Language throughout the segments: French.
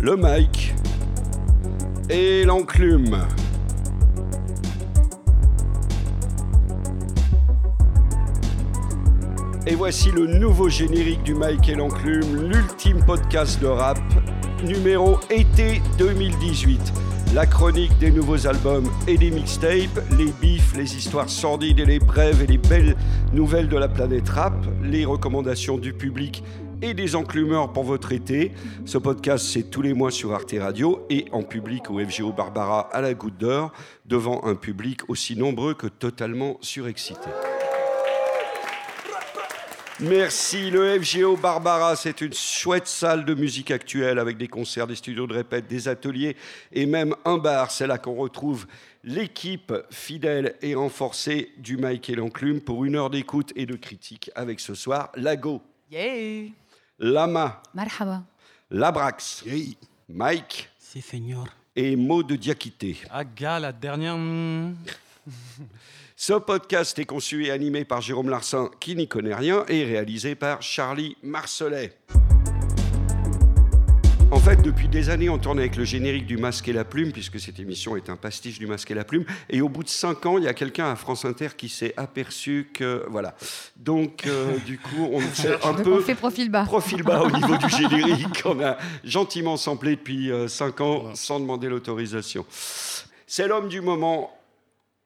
le mic et l'enclume. Et voici le nouveau générique du Mike et l'enclume, l'ultime podcast de rap, numéro été 2018. La chronique des nouveaux albums et des mixtapes, les bifs, les histoires sordides et les brèves et les belles nouvelles de la planète rap, les recommandations du public et des enclumeurs pour votre été. Ce podcast, c'est tous les mois sur Arte Radio et en public au FGO Barbara à la Goutte d'Or, devant un public aussi nombreux que totalement surexcité. Merci. Le FGO Barbara, c'est une chouette salle de musique actuelle avec des concerts, des studios de répète, des ateliers et même un bar. C'est là qu'on retrouve l'équipe fidèle et renforcée du Mike et l'Enclume pour une heure d'écoute et de critique avec ce soir Lago, Yeah. Lama, Marhaba. Labrax, Mike Si, señor. et Maud de Diakité. Aga, la dernière. hmm. Ce podcast est conçu et animé par Jérôme Larsin, qui n'y connaît rien, et réalisé par Charlie Marcelet. En fait, depuis des années, on tourne avec le générique du Masque et la Plume, puisque cette émission est un pastiche du Masque et la Plume. Et au bout de cinq ans, il y a quelqu'un à France Inter qui s'est aperçu que. Voilà. Donc, euh, du coup, on fait un peu on fait profil bas. profil bas au niveau du générique. On a gentiment samplé depuis 5 ans sans demander l'autorisation. C'est l'homme du moment,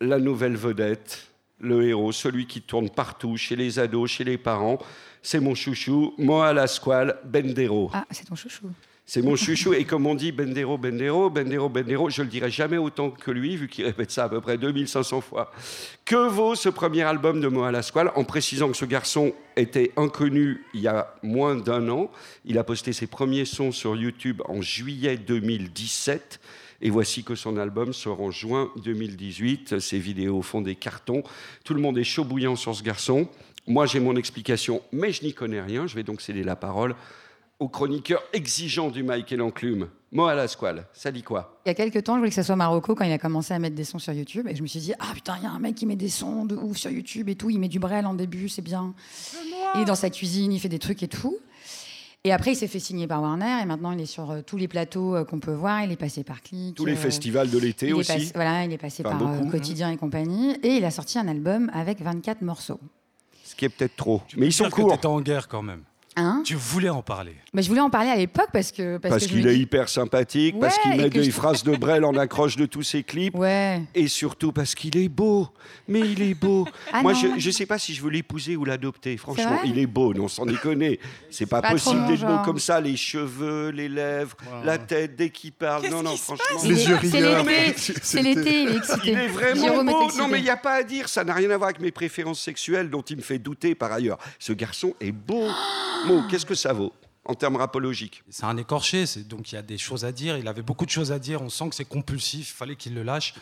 la nouvelle vedette, le héros, celui qui tourne partout, chez les ados, chez les parents. C'est mon chouchou, Moa Lasquale Bendero. Ah, c'est ton chouchou. C'est mon chouchou. Et comme on dit Bendero, Bendero, Bendero, Bendero, je le dirai jamais autant que lui, vu qu'il répète ça à peu près 2500 fois. Que vaut ce premier album de Moa Lasquale En précisant que ce garçon était inconnu il y a moins d'un an? Il a posté ses premiers sons sur YouTube en juillet 2017. Et voici que son album sort en juin 2018. Ses vidéos font des cartons. Tout le monde est chaud bouillant sur ce garçon. Moi, j'ai mon explication, mais je n'y connais rien. Je vais donc céder la parole au chroniqueur exigeant du Mike et l'enclume. Moa Lasquale, ça dit quoi? Il y a quelques temps, je voulais que ça soit Marocco quand il a commencé à mettre des sons sur YouTube. Et je me suis dit, ah putain, il y a un mec qui met des sons de ouf sur YouTube et tout. Il met du brel en début, c'est bien. Il est dans sa cuisine, il fait des trucs et tout. Et après, il s'est fait signer par Warner. Et maintenant, il est sur euh, tous les plateaux euh, qu'on peut voir. Il est passé par Click. Tous les euh, festivals de l'été aussi. passé- voilà, il est passé Enfin, par euh, beaucoup. Quotidien et compagnie. Et il a sorti un album avec 24 morceaux. Ce qui est peut-être trop. Tu Mais ils sont courts. en guerre quand même. Hein Tu voulais en parler. Mais je voulais en parler à l'époque parce que. Parce, qu'il est dis- hyper sympathique, parce qu'il et met des je- phrases de Brel en accroche de tous ses clips. Ouais. Et surtout parce qu'il est beau. Mais il est beau. Ah Moi, non. je ne sais pas si je veux l'épouser ou l'adopter. Franchement, il est beau. Non, sans déconner. C'est pas, Pas possible d'être beau comme ça. Les cheveux, les lèvres, la tête, dès qu'il parle. Non, non, franchement. Il est- yeux C'est l'été. C'est C'est l'été, il est excité. Il est vraiment Jérôme beau. Non, mais il n'y a pas à dire. Ça n'a rien à voir avec mes préférences sexuelles dont il me fait douter par ailleurs. Ce garçon est beau. Qu'est-ce que ça vaut en termes rapologiques? C'est un écorché, donc il y a des choses à dire. Il avait beaucoup de choses à dire. On sent que c'est compulsif. Il fallait qu'il le lâche.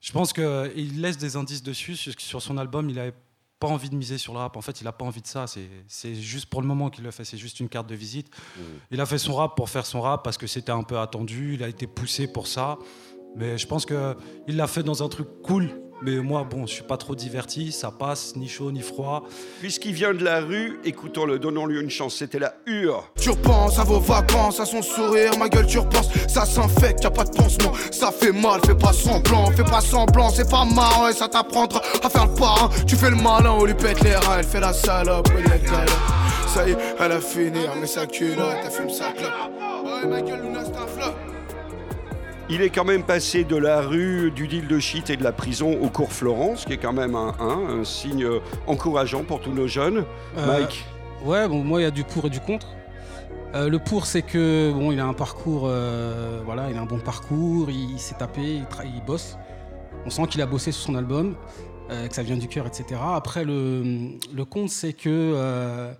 Je pense qu'il laisse des indices dessus. Sur son album, il n'avait pas envie de miser sur le rap. En fait, il n'a pas envie de ça. C'est- C'est juste pour le moment qu'il le fait. C'est juste une carte de visite. Il a fait son rap pour faire son rap parce que c'était un peu attendu. Il a été poussé pour ça. Mais je pense qu'il l'a fait dans un truc cool. Mais moi, bon, je suis pas trop diverti. Ça passe, ni chaud, ni froid. Puisqu'il vient de la rue, écoutons-le, donnons-lui une chance. C'était la hure. Tu repenses à vos vacances, à son sourire, ma gueule, tu repenses. Ça s'infecte, y a pas de pansement. Ça fait mal, fais pas semblant, fais pas semblant, c'est pas marrant et ça t'apprendra à faire le parrain. Tu fais le malin, on lui pète les reins, elle fait la salope, oui, la gueule. Ça y est, elle a fini, mais sa culotte, elle fume sa clope. Ouais, ma gueule, Luna, c'est un flop. Il est quand même passé de la rue, du deal de shit et de la prison au cours Florence, qui est quand même un, un, un signe encourageant pour tous nos jeunes. Euh, Mike, Ouais, bon, moi, il y a du pour et du contre. Euh, le pour, c'est que bon, il a un parcours, euh, voilà, il a un bon parcours, il, s'est tapé, il, il bosse. On sent qu'il a bossé sur son album, que ça vient du cœur, etc. Après, le, le contre, c'est que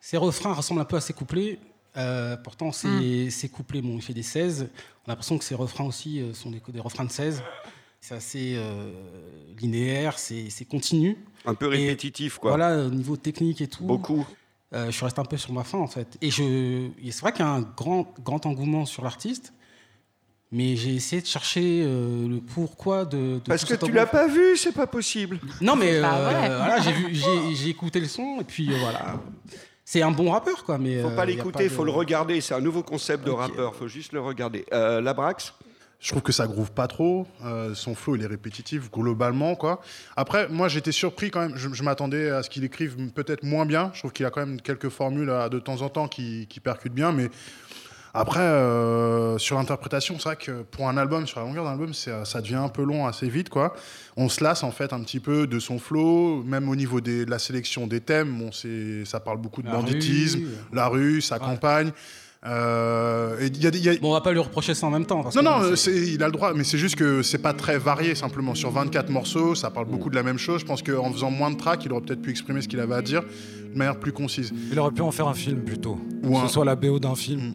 ses refrains ressemblent un peu à ses couplets. Euh, pourtant, ses, ses couplets, bon, il fait des 16. On a l'impression que ses refrains aussi euh, sont des, des refrains de 16. C'est assez euh, linéaire, c'est continu. un peu et répétitif, quoi. Voilà, au niveau technique et tout. Beaucoup. Euh, je suis resté un peu sur ma faim en fait. Et c'est vrai qu'il y a un grand, grand engouement sur l'artiste, mais j'ai essayé de chercher euh, le pourquoi de. de Parce que tu l'as pas vu, c'est pas possible. Non mais euh, voilà, j'ai vu, j'ai, j'ai écouté le son et puis euh, voilà. C'est un bon rappeur, quoi. Mais Faut euh, pas a l'écouter, de- faut le regarder. C'est un nouveau concept de Ok. rappeur. Faut juste le regarder. Euh, Labrax Je trouve que ça groove pas trop. Euh, son flow, il est répétitif globalement, quoi. Après, moi, j'étais surpris quand même. Je, je m'attendais à ce qu'il écrive peut-être moins bien. Je trouve qu'il a quand même quelques formules euh, de temps en temps qui, qui percutent bien, mais après, euh, sur l'interprétation, c'est vrai que pour un album, sur la longueur d'un album, c'est- ça devient un peu long assez vite, quoi. On se lasse en fait un petit peu de son flow, même au niveau des- de la sélection des thèmes. Ça parle beaucoup de La banditisme, rue. la rue, sa Ouais. campagne. Euh, et il y a des- il y a- Bon, on va pas lui reprocher ça en même temps. parce non, que non, euh, il a le droit, mais c'est juste que c'est pas très varié simplement. Sur 24 morceaux, ça parle beaucoup de la même chose. Je pense qu'en faisant moins de tracks, il aurait peut-être pu exprimer ce qu'il avait à dire de manière plus concise. Il aurait pu en faire un film plutôt. Ou Que un- ce soit la BO d'un film.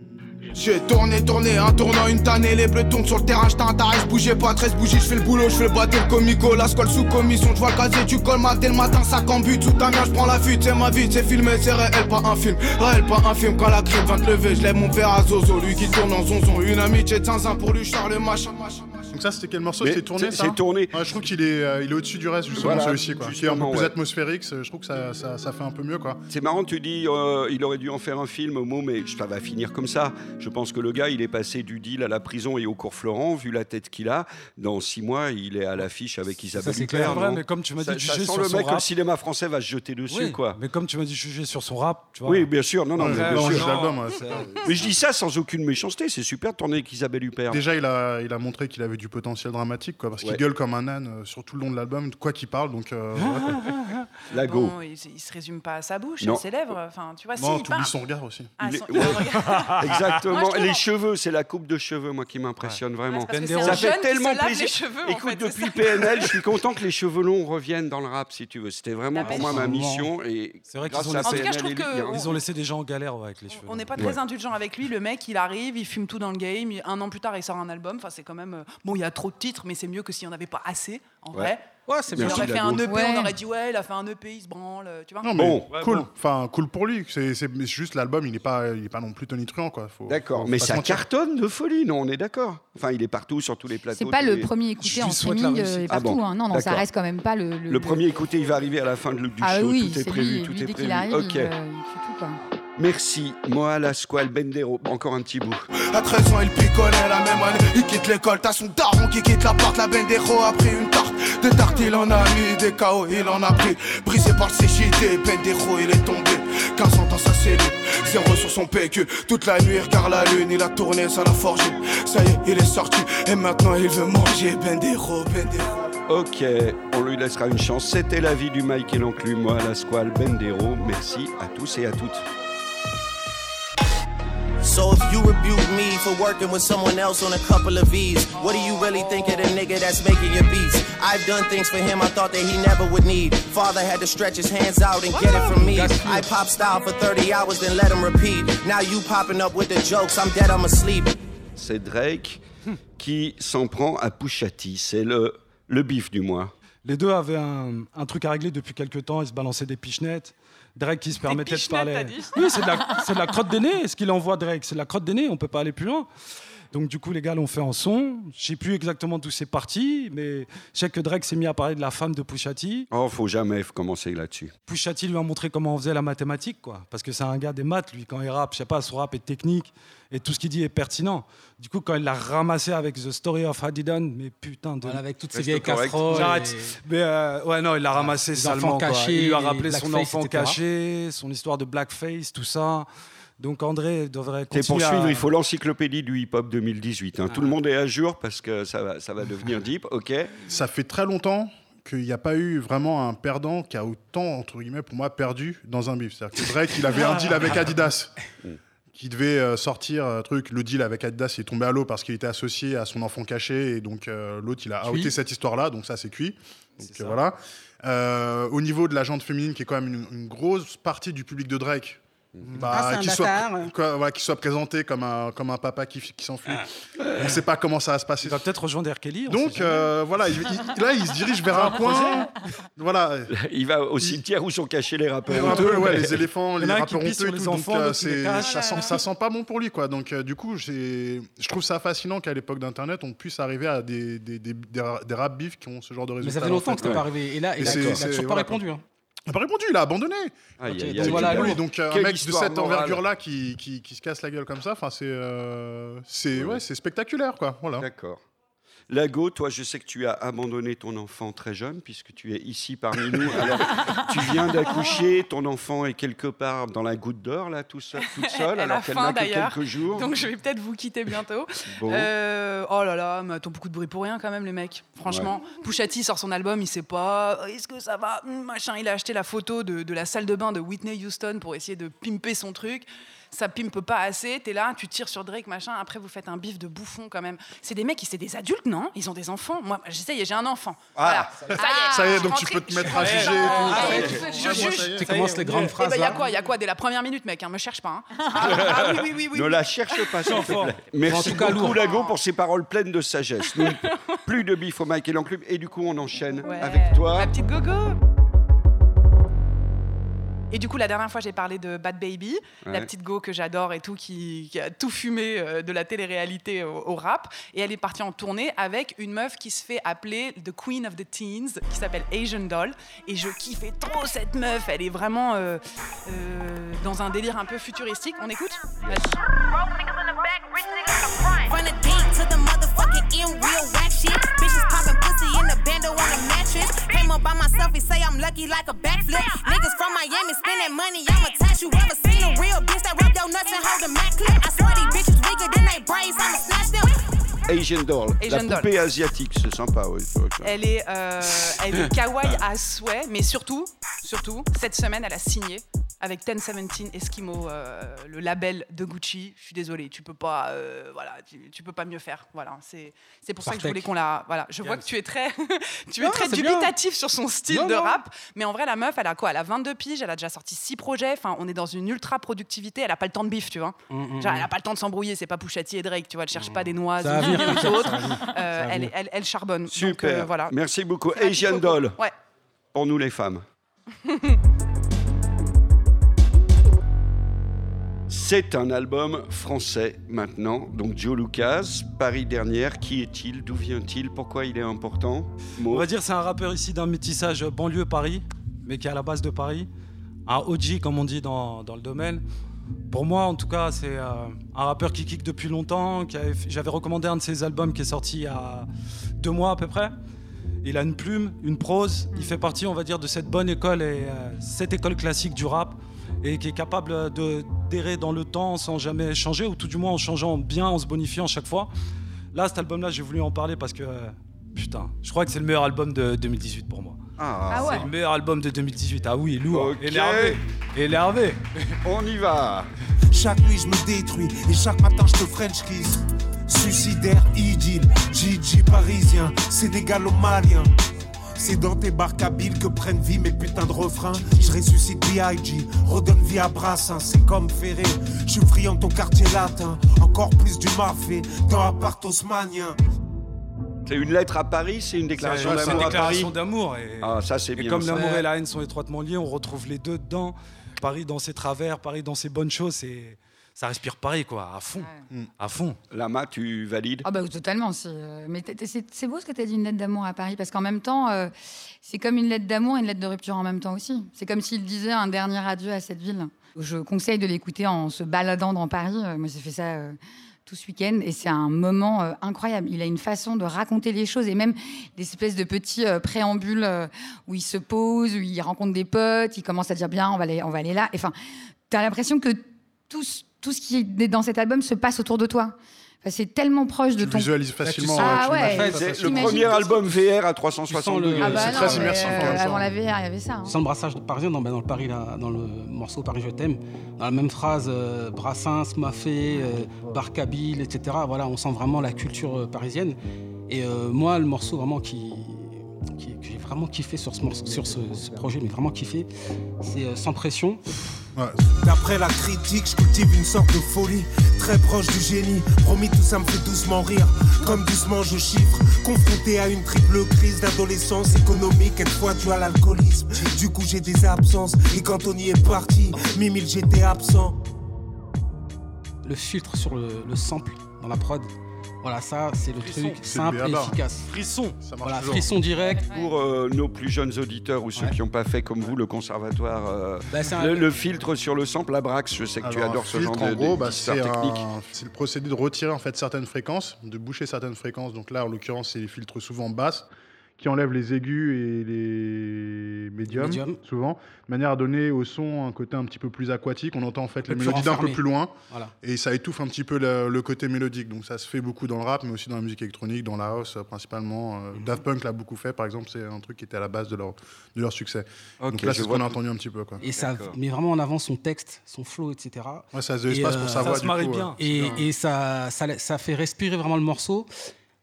J'ai tourné, tourné, un tournant, une tannée, les bleus tournent sur le terrain, j't'ai un taré, bougez pas, 13 bougies, j'fais le boulot, j'fais le batteur comico, la scolle sous commission, j'vois le casier, tu colles dès le matin, ça but, sous ta mère, j'prends la fuite, c'est ma vie, c'est filmé, c'est réel, pas un film, réel, pas un film, quand la crime vient te lever, j'lève mon verre à Zozo, lui qui tourne en zonzon, une amitié de zinzin. Pour lui, Charles, machin, machin. Donc ça, c'était quel morceau? C'était tourné c'est- ça? c'est tourné. Ouais, Je trouve qu'il est, euh, il est au-dessus du reste justement Voilà, celui-ci, quoi. Qui est un peu plus ouais. atmosphérique. c'est- Je trouve que ça, ça, ça fait un peu mieux, quoi. C'est marrant, tu dis, euh, il aurait dû en faire un film mot, mais ça va finir comme ça. Je pense que le gars, il est passé du deal à la prison et au cours Florent, vu la tête qu'il a. Dans six mois, il est à l'affiche avec Isabelle c'est Huppert, clair. C'est vrai, mais comme tu m'as ça, dit ça juger sur le son mec que le rap. cinéma français va se jeter dessus, Oui, quoi. Mais comme tu m'as dit juger sur son rap, tu vois. Oui, bien sûr. Non, non, Ouais, mais bien sûr. c'est- Mais je dis ça sans aucune méchanceté. C'est super de tourner avec Isabelle Huppert. Déjà, il a, il a montré qu'il avait du potentiel dramatique, quoi, parce qu'il Ouais. gueule comme un âne euh, sur tout le long de l'album, quoi qu'il parle. Donc, euh, ouais. La go. Bon, il, il se résume pas à sa bouche, Non. à ses lèvres. Enfin, tu vois, si, non, parle. son regard aussi. Ah, son- ouais. Exactement. Moi, les en- cheveux, c'est la coupe de cheveux, moi, qui m'impressionne vraiment. Parce que c'est Bendero. un Ça fait tellement se lave plaisir. les cheveux, en Écoute, fait, c'est depuis. PNL, je suis content que les cheveux longs reviennent dans le rap, si tu veux. C'était vraiment Ah, pour moi ma mission. Et C'est vrai qu'ils grâce ont laissé- En des gens en galère ouais, avec les cheveux. On n'est pas très Ouais. indulgent avec lui. Le mec, il arrive, il fume tout dans le game. Un an plus tard, il sort un album. Enfin, c'est quand même. Euh, Bon, il y a trop de titres, mais c'est mieux que s'il n'y en avait pas assez, en Ouais. vrai. Ouais, c'est Il bien. Merci, aurait fait un EP, Ouais. on aurait dit, ouais, il a fait un EP, il se branle, tu vois. Non, mais Bon. cool. bon. Enfin, cool pour lui. C'est juste l'album, il n'est pas, il est pas non plus tonitruant, quoi. D'accord, mais ça cartonne de folie, non On est d'accord. Enfin, il est partout sur tous les plateaux. C'est pas le les- premier écouté en streaming euh, et Ah partout. bon, hein. Non, non, ça reste quand même pas le. Le premier écouté, il va arriver à la fin de- du Ah show. oui, tout est c'est prévu, lui. tout lui, est prévu. ok. Merci. Moi, la squale Bendero. Encore un petit bout. À 13 ans, il picolait la même année. Il quitte l'école, t'as son daron qui quitte la porte. La Bendero a pris une tarte. Des tartes, il en a mis. Des KO, il en a pris. Brisé par le CJD, Bendero, il est tombé. 15 ans dans sa cellule. Zéro sur son PQ. Toute la nuit, il regarde la lune. Il a tourné, ça l'a forgé. Ça y est, il est sorti. Et maintenant, il veut manger. Bendero, Bendero. Ok, on lui laissera une chance. C'était la vie du Mike et l'enclume. Moi, la squale Bendero. Merci à tous et à toutes. So if you rebuke me for working with someone else on a couple of V's, what do you really think of the nigga that's making your beats? I've done things for him I thought that he never would need. Father had to stretch his hands out and get it from me. I pop style for 30 hours, then let him repeat. Now you popping up with the jokes, I'm dead, I'm asleep. C'est Drake qui s'en prend à Pushati. C'est le, le bif du mois. Les deux avaient un, un truc à régler depuis quelques temps. Ils se balançaient des pichenettes. Drake qui se permettait de parler. Oui, c'est de, la- de crotte des nez. Ce qu'il envoie Drake, c'est de la crotte des nez. On peut pas aller plus loin. Donc du coup, les gars l'ont fait en son. Je sais plus exactement d'où c'est parti, mais je sais que Drake s'est mis à parler de la femme de Pusha T. Oh, faut jamais commencer là-dessus. Pusha T lui a montré comment on faisait la mathématique, quoi. Parce que c'est un gars des maths, lui, quand il rappe. Je sais pas, son rap est technique et tout ce qu'il dit est pertinent. Du coup, quand il l'a ramassé avec The Story of Hadidan, mais putain de. Voilà, avec toutes ces vieilles casseroles. J'arrête. et- Mais euh, ouais, non, il l'a ramassé salement. quoi. cachés, il lui a rappelé son blackface, enfant etc. caché, son histoire de blackface, tout ça. Donc André devrait continuer pour suivre, à- il faut l'encyclopédie du hip-hop 2018. hein. Ah. Tout le monde est à jour parce que ça va, ça va devenir deep, ok Ça fait très longtemps qu'il n'y a pas eu vraiment un perdant qui a autant, entre guillemets, pour moi, perdu dans un bif. C'est-à-dire que Drake, il avait un deal avec Adidas qui devait euh, sortir un truc. Le deal avec Adidas il est tombé à l'eau parce qu'il était associé à son enfant caché et donc euh, l'autre, il a Cuit. outé cette histoire-là, donc ça, c'est cuit. Donc euh, voilà. Euh, au niveau de la jante féminine, qui est quand même une, une grosse partie du public de Drake, bah, Ah, qu'il soit, bâtard. quoi, voilà, qu'il soit présenté comme un, comme un papa qui, qui s'enfuit. On ne sait pas comment ça va se passer. Il va peut-être rejoindre R. Kelly. Donc euh, voilà, il- il- là il se dirige vers un point. Voilà, Il va au cimetière où sont cachés les rappeurs. un peu, ouais, les éléphants, les rappeurs honteux et tout. les Donc enfants, euh, ça sent, ça sent pas bon pour lui, quoi. Donc euh, du coup, je trouve ça fascinant qu'à l'époque d'Internet, on puisse arriver à des, des, des, des, ra- des rap beefs qui ont ce genre de Mais résultats. ça fait longtemps en que fait. c'était pas arrivé. Et là, Et il a, c'est- il a c'est- toujours pas répondu. Hein. n'a pas répondu, il a abandonné. Donc aïe. voilà, Oui, lourd. donc euh, un mec de cette envergure-là qui, qui, qui se casse la gueule comme ça, enfin c'est euh, c'est ouais, c'est spectaculaire quoi. Voilà. D'accord. Lago, toi, je sais que tu as abandonné ton enfant très jeune, puisque tu es ici parmi nous. Alors, tu viens d'accoucher, ton enfant est quelque part dans la goutte d'or, là, tout seul, toute seule, alors qu'elle n'a que quelques jours. Donc je vais peut-être vous quitter bientôt. Bon. Euh, oh là là, mais attends, beaucoup de bruit pour rien quand même, les mecs. Franchement, Pusha T sort son album, il sait pas, euh, est-ce que ça va Hum, Machin, il a acheté la photo de, de la salle de bain de Whitney Houston pour essayer de pimper son truc. Ça pimpe pas assez, t'es là, tu tires sur Drake, machin, après vous faites un bif de bouffon quand même. C'est des mecs, c'est des adultes, non? Ils ont des enfants. Moi, j'essaye, j'ai un enfant. Ah. voilà. Ça y est, Ça y est, donc tu peux te mettre à juger dans- et tout. Ah, je juge. Tu commences les grandes Eh phrases. ben, il y a quoi Il y a quoi Dès la première minute, mec, hein, me cherche pas. hein. Ah, ah oui, oui, oui, ne la cherche pas, s'il te plaît. Merci beaucoup. Lago, pour ces paroles pleines de sagesse. Nous, plus de bif au Mike et l'enclume. Et du coup, on enchaîne Ouais. avec toi. Ma petite gogo. Et du coup, la dernière fois, j'ai parlé de Bad Baby, la petite go que j'adore et tout, qui, qui a tout fumé euh, de la télé-réalité au, au rap. Et elle est partie en tournée avec une meuf qui se fait appeler The Queen of the Teens, qui s'appelle Asian Doll. Et je kiffais trop cette meuf. Elle est vraiment euh, euh, dans un délire un peu futuristique. On écoute? Vas-y. Motherfucking end, real whack shit. Bitches popping pussy in the bando on the mattress. Came up by myself and say I'm lucky like a backflip. Niggas from Miami spending money, I'm attached. You ever seen a real bitch that rub your nuts and hold a Mac clip? I swear these bitches weaker than they braids, I'ma snatch them. Asian Doll. Asian la Doll. poupée asiatique, c'est sympa. Oui, Elle est, euh, elle est kawaii à souhait, mais surtout, surtout, cette semaine, elle a signé avec 1017 Eskimo, euh, le label de Gucci. Je suis désolée, tu peux pas, euh, voilà, tu, tu peux pas mieux faire. Voilà, c'est, c'est pour ça que je voulais qu'on la, voilà. Je vois que tu es très, tu es Non, très bien. dubitatif sur son style Non, de non. rap, mais en vrai, la meuf, elle a quoi? Elle a 22 piges, elle a déjà sorti 6 projets. Enfin, on est dans une ultra productivité. Elle a pas le temps de bif, tu vois. Mm, Genre, elle a pas le temps de s'embrouiller. C'est pas Pouchati et Drake, tu vois. Elle cherche pas des noises Ça va venir, autres. Euh, elle, venir. elle, elle charbonne. Donc, Super. euh, voilà. Merci beaucoup. Asian. Doll, Ouais. pour nous les femmes. C'est un album français maintenant, donc Joe Lucas, Paris dernière. Qui est-il? D'où vient-il? Pourquoi il est important? Mo. On va dire c'est un rappeur ici d'un métissage banlieue Paris, mais qui est à la base de Paris. Un OG, comme on dit dans, dans le domaine. Pour moi, en tout cas, c'est euh, un rappeur qui kick depuis longtemps. J'avais recommandé un de ses albums qui est sorti il y a deux mois à peu près. Il a une plume, une prose. Il fait partie, on va dire, de cette bonne école et euh, cette école classique du rap et qui est capable de d'errer dans le temps sans jamais changer, ou tout du moins en changeant bien, en se bonifiant chaque fois. Là, cet album-là, j'ai voulu en parler parce que, euh, putain, je crois que c'est le meilleur album de 2018 pour moi. Ah, Ah ouais. C'est le meilleur album de 2018. Ah oui, lourd, Ok. énervé, énervé. on y va. Chaque nuit je me détruis et chaque matin je te French kiss. Suicidaire, idylle, Gigi parisien, sénégalo-malien. C'est dans tes barques habiles que prennent vie mes putains de refrains. Je ressuscite B.I.G., redonne vie à Brassin, c'est comme Ferré. Je suis friand de ton quartier latin, encore plus du mafé dans appart haussmanien. C'est une lettre à Paris, c'est une déclaration C'est une d'amour à Paris. déclaration d'amour. Et, Ah, ça c'est et bien. comme ça. l'amour et la haine sont étroitement liés, on retrouve les deux dedans. Paris dans ses travers, Paris dans ses bonnes choses, c'est ça respire Paris quoi, à fond, à fond. Lama, tu valides? Ah bah totalement. c'est, euh, Mais t'es- t'es- c'est c'est beau ce que tu as dit, une lettre d'amour à Paris, parce qu'en même temps, euh, c'est comme une lettre d'amour et une lettre de rupture en même temps aussi. C'est comme s'il disait un dernier adieu à cette ville. Je conseille de l'écouter en se baladant dans Paris. Euh, Moi, j'ai fait ça euh, ce week-end et c'est un moment euh, incroyable. Il a une façon de raconter les choses et même des espèces de petits euh, préambules euh, où il se pose, où il rencontre des potes, il commence à dire bien, on va aller, là. Enfin, tu as l'impression que tout ce qui est dans cet album se passe autour de toi. Enfin, c'est tellement proche de Tu le ton visualises facilement. Ah tu ouais. le premier album VR à 360 Tu sens le- degrés. Ah bah c'est non, très euh, avant la VR, il y avait ça. hein. Sans le brassage parisien dans, dans le Paris, là, dans le morceau Paris je t'aime, dans la même phrase, euh, Brassens, Mafé, euh, Barcabille, etc. Voilà, on sent vraiment la culture euh, parisienne. Et euh, moi, le morceau vraiment qui, qui- que j'ai vraiment kiffé sur ce, morceau, sur ce, ce projet, mais vraiment kiffé, c'est euh, Sans pression. D'après la critique, je cultive une sorte de folie, très proche du génie. Promis, tout ça me fait doucement rire, comme doucement je chiffre. Confronté à une triple crise d'adolescence économique, quelquefois due à l'alcoolisme. Du coup, j'ai des absences, et quand on y est parti, Mimile, j'étais absent. le filtre sur le sample dans la prod. Voilà, ça, c'est le Frisson. truc simple le et efficace. Frisson. Ça marche Voilà, frisson direct. Pour euh, nos plus jeunes auditeurs ou ceux Ouais. qui n'ont pas fait comme vous le conservatoire, euh, Bah, un- le, le filtre sur le sample, la Brax, je sais que tu Alors, adores ce genre filtre, de, en gros, de- bah, un- c'est le procédé de retirer en fait certaines fréquences, de boucher certaines fréquences. Donc là, en l'occurrence, c'est les filtres souvent basses qui enlèvent les aigus et les médiums, Médium. souvent, de manière à donner au son un côté un petit peu plus aquatique. On entend en fait les mélodies d'un peu plus loin Voilà. et ça étouffe un petit peu le, le côté mélodique. Donc ça se fait beaucoup dans le rap, mais aussi dans la musique électronique, dans la house euh, principalement. Euh, Mhm. Daft Punk l'a beaucoup fait, par exemple, c'est un truc qui était à la base de leur, de leur succès. Ok, Donc là, c'est ce qu'on a entendu un petit peu. Quoi. Et ça met vraiment en avant son texte, son flow, etc. Ouais, ça a de Et, l'espace euh, pour sa ça voix. se du marie coup, bien. Et, et ça, ça, ça fait respirer vraiment le morceau.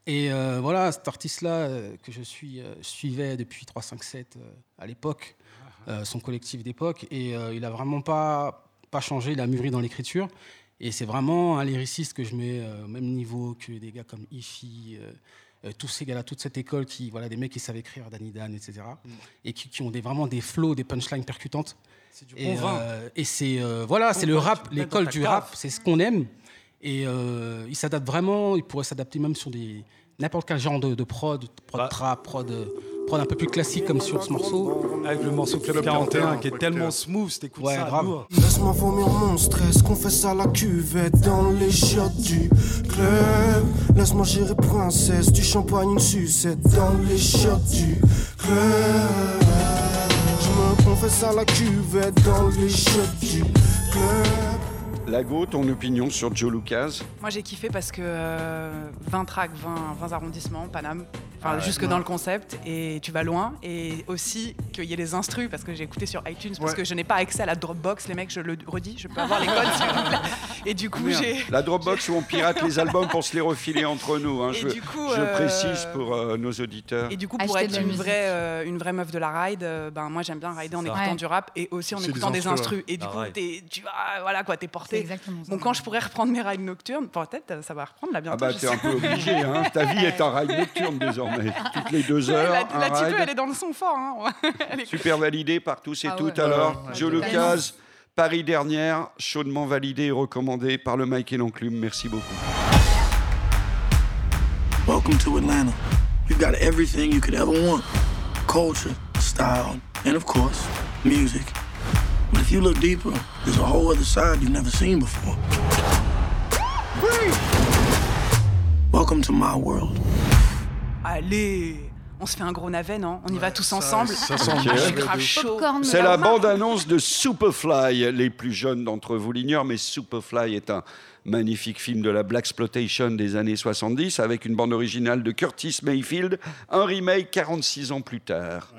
Et euh, voilà, cet artiste-là euh, que je suis, euh, suivais depuis 357 euh, à l'époque, son collectif d'époque, et il a vraiment pas, pas changé, il a mûri dans l'écriture. Et c'est vraiment un lyriciste que je mets au même niveau que des gars comme euh, tous ces gars-là, toute cette école, qui, voilà, des mecs qui savent écrire, Danny Dan, etc. Et qui, qui ont des, vraiment des flows, des punchlines percutantes. C'est du Et, bon vin. et c'est voilà, c'est le rap, l'école du cave. rap, c'est ce qu'on aime. Et euh, il s'adapte vraiment, il pourrait s'adapter même sur des n'importe quel genre de, de prod, prod Bah. trap, prod, euh, prod un peu plus classique comme sur ce morceau. Avec le morceau Club Club 41 41, qui est tellement smooth, t'écoutes Ouais, ça. grave. Laisse-moi vomir mon stress, confesse à la cuvette dans les chiottes du club. Laisse-moi gérer princesse, du champagne, une sucette dans les chiottes du club. Je me confesse à la cuvette dans les chiottes du club. Lago, ton opinion sur Joe Lucas Moi j'ai kiffé parce que euh, 20 tracks, 20, 20 arrondissements, Paname, enfin Ah ouais. jusque dans le concept et tu vas loin et aussi qu'il y ait les instrus parce que j'ai écouté sur iTunes parce Ouais. que je n'ai pas accès à la Dropbox, les mecs je le redis, je peux avoir les codes s'il vous plaît. Et du coup j'ai La Dropbox où on pirate les albums pour se les refiler entre nous. hein. Et Je, du coup, je euh, précise pour euh, nos auditeurs. Et du coup, pour Acheter être la une musique. vraie, euh, une vraie meuf de la ride, euh, ben moi j'aime bien rider en écoutant Ouais. du rap et aussi en écoutant des des instrus, instrus. Et du La coup, tu vas, voilà quoi, t'es porté. Exactement ça. Bon, quand je pourrais reprendre mes rides nocturnes, peut-être euh, ça va reprendre là Ah bientôt. bah je t'es un peu obligé, hein. ta vie est un ride nocturne désormais. Toutes les deux heures, la, un la type, elle est dans le son fort. Hein. Super validé par tous et Ah toutes ouais. alors. Ouais, ouais, Joe. Lucas, Paris dernière, chaudement validé et recommandé par le Mike et l'Enclume. Merci beaucoup. Welcome to Atlanta. You've got everything you could ever want culture, style, and of course, music. But if you look deeper, there's a whole other side you've never seen before. Welcome to my world. Allez on se fait un gros navet, non? On y va tous ensemble. ça sent Ah, bien. je suis grave chaud. C'est la bande-annonce de Superfly. Les plus jeunes d'entre vous l'ignorent, mais Superfly est un magnifique film de la Black Exploitation des années 70 avec une bande originale de Curtis Mayfield, un remake 46 ans plus tard.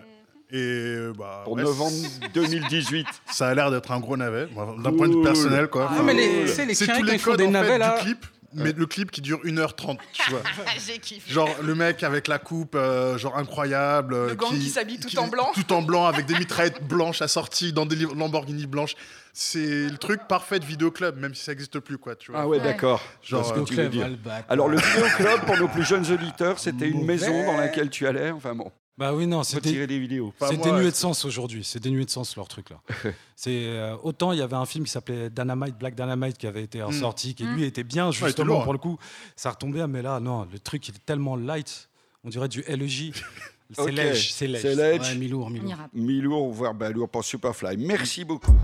Et euh, bah, Pour ouais, novembre 2018. Ça a l'air d'être un gros navet, d'un point de vue personnel. Quoi. Non, mais les, tu sais, les c'est chiens, tous les codes des en fait, navets là. du clip, mais le clip qui dure 1h30, tu vois. J'ai kiffé. Genre le mec avec la coupe, euh, genre incroyable. euh, Le gang qui s'habille tout qui- en blanc. Tout en blanc, avec des mitraillettes blanches assorties dans des Lamborghini blanches. C'est le truc parfait de vidéoclub, même si ça n'existe plus, quoi, tu vois. Ah ouais, Ouais. d'accord. Genre, que tu veux Club, dire. le battre. Alors le vidéoclub, pour nos plus jeunes auditeurs, c'était une maison dans laquelle tu allais. Enfin bon, Bah oui, non, tirer des vidéos. C'est dénué de sens aujourd'hui. C'est dénué de sens leur truc là. c'est euh, autant il y avait un film qui s'appelait Dynamite, Black Dynamite qui avait été ressorti, qui lui était bien était justement pour le coup. Ça retombait, mais là non, le truc il est tellement light. On dirait du LEJ. C'est Ok, lège, c'est lège. C'est Ledge. Ouais, mi-lourd, mi-lourd. Mi-lourd, voire bah, lourd pour Superfly. Merci beaucoup.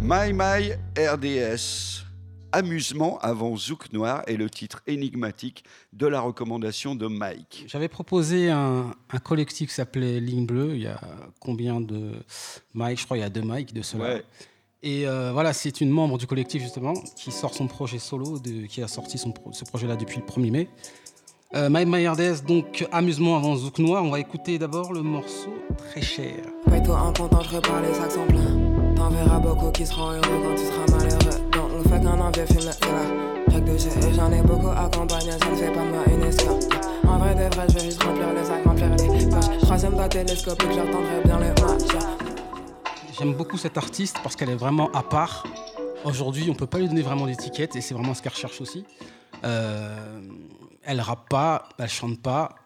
My My RDS. Amusement avant Zouk Noir est le titre énigmatique de la recommandation de Mike. J'avais proposé un, un collectif qui s'appelait Ligne Bleue. Il y a combien de Mike? Je crois qu'il y a deux Mike de cela. Ouais. Et euh, voilà, c'est une membre du collectif justement qui sort son projet solo, de- qui a sorti son pro- ce projet-là depuis le 1er mai. Euh, My RDS, donc amusement avant Zouk Noir. On va écouter d'abord le morceau Très cher. Paye-toi un comptant, je répare les sacs sont pleins. T'en verras beaucoup qui seront heureux quand tu seras malheureux. J'aime beaucoup cette artiste parce qu'elle est vraiment à part. Aujourd'hui, on peut pas lui donner vraiment d'étiquette et c'est vraiment ce qu'elle recherche aussi. Euh, elle rappe pas, elle chante pas.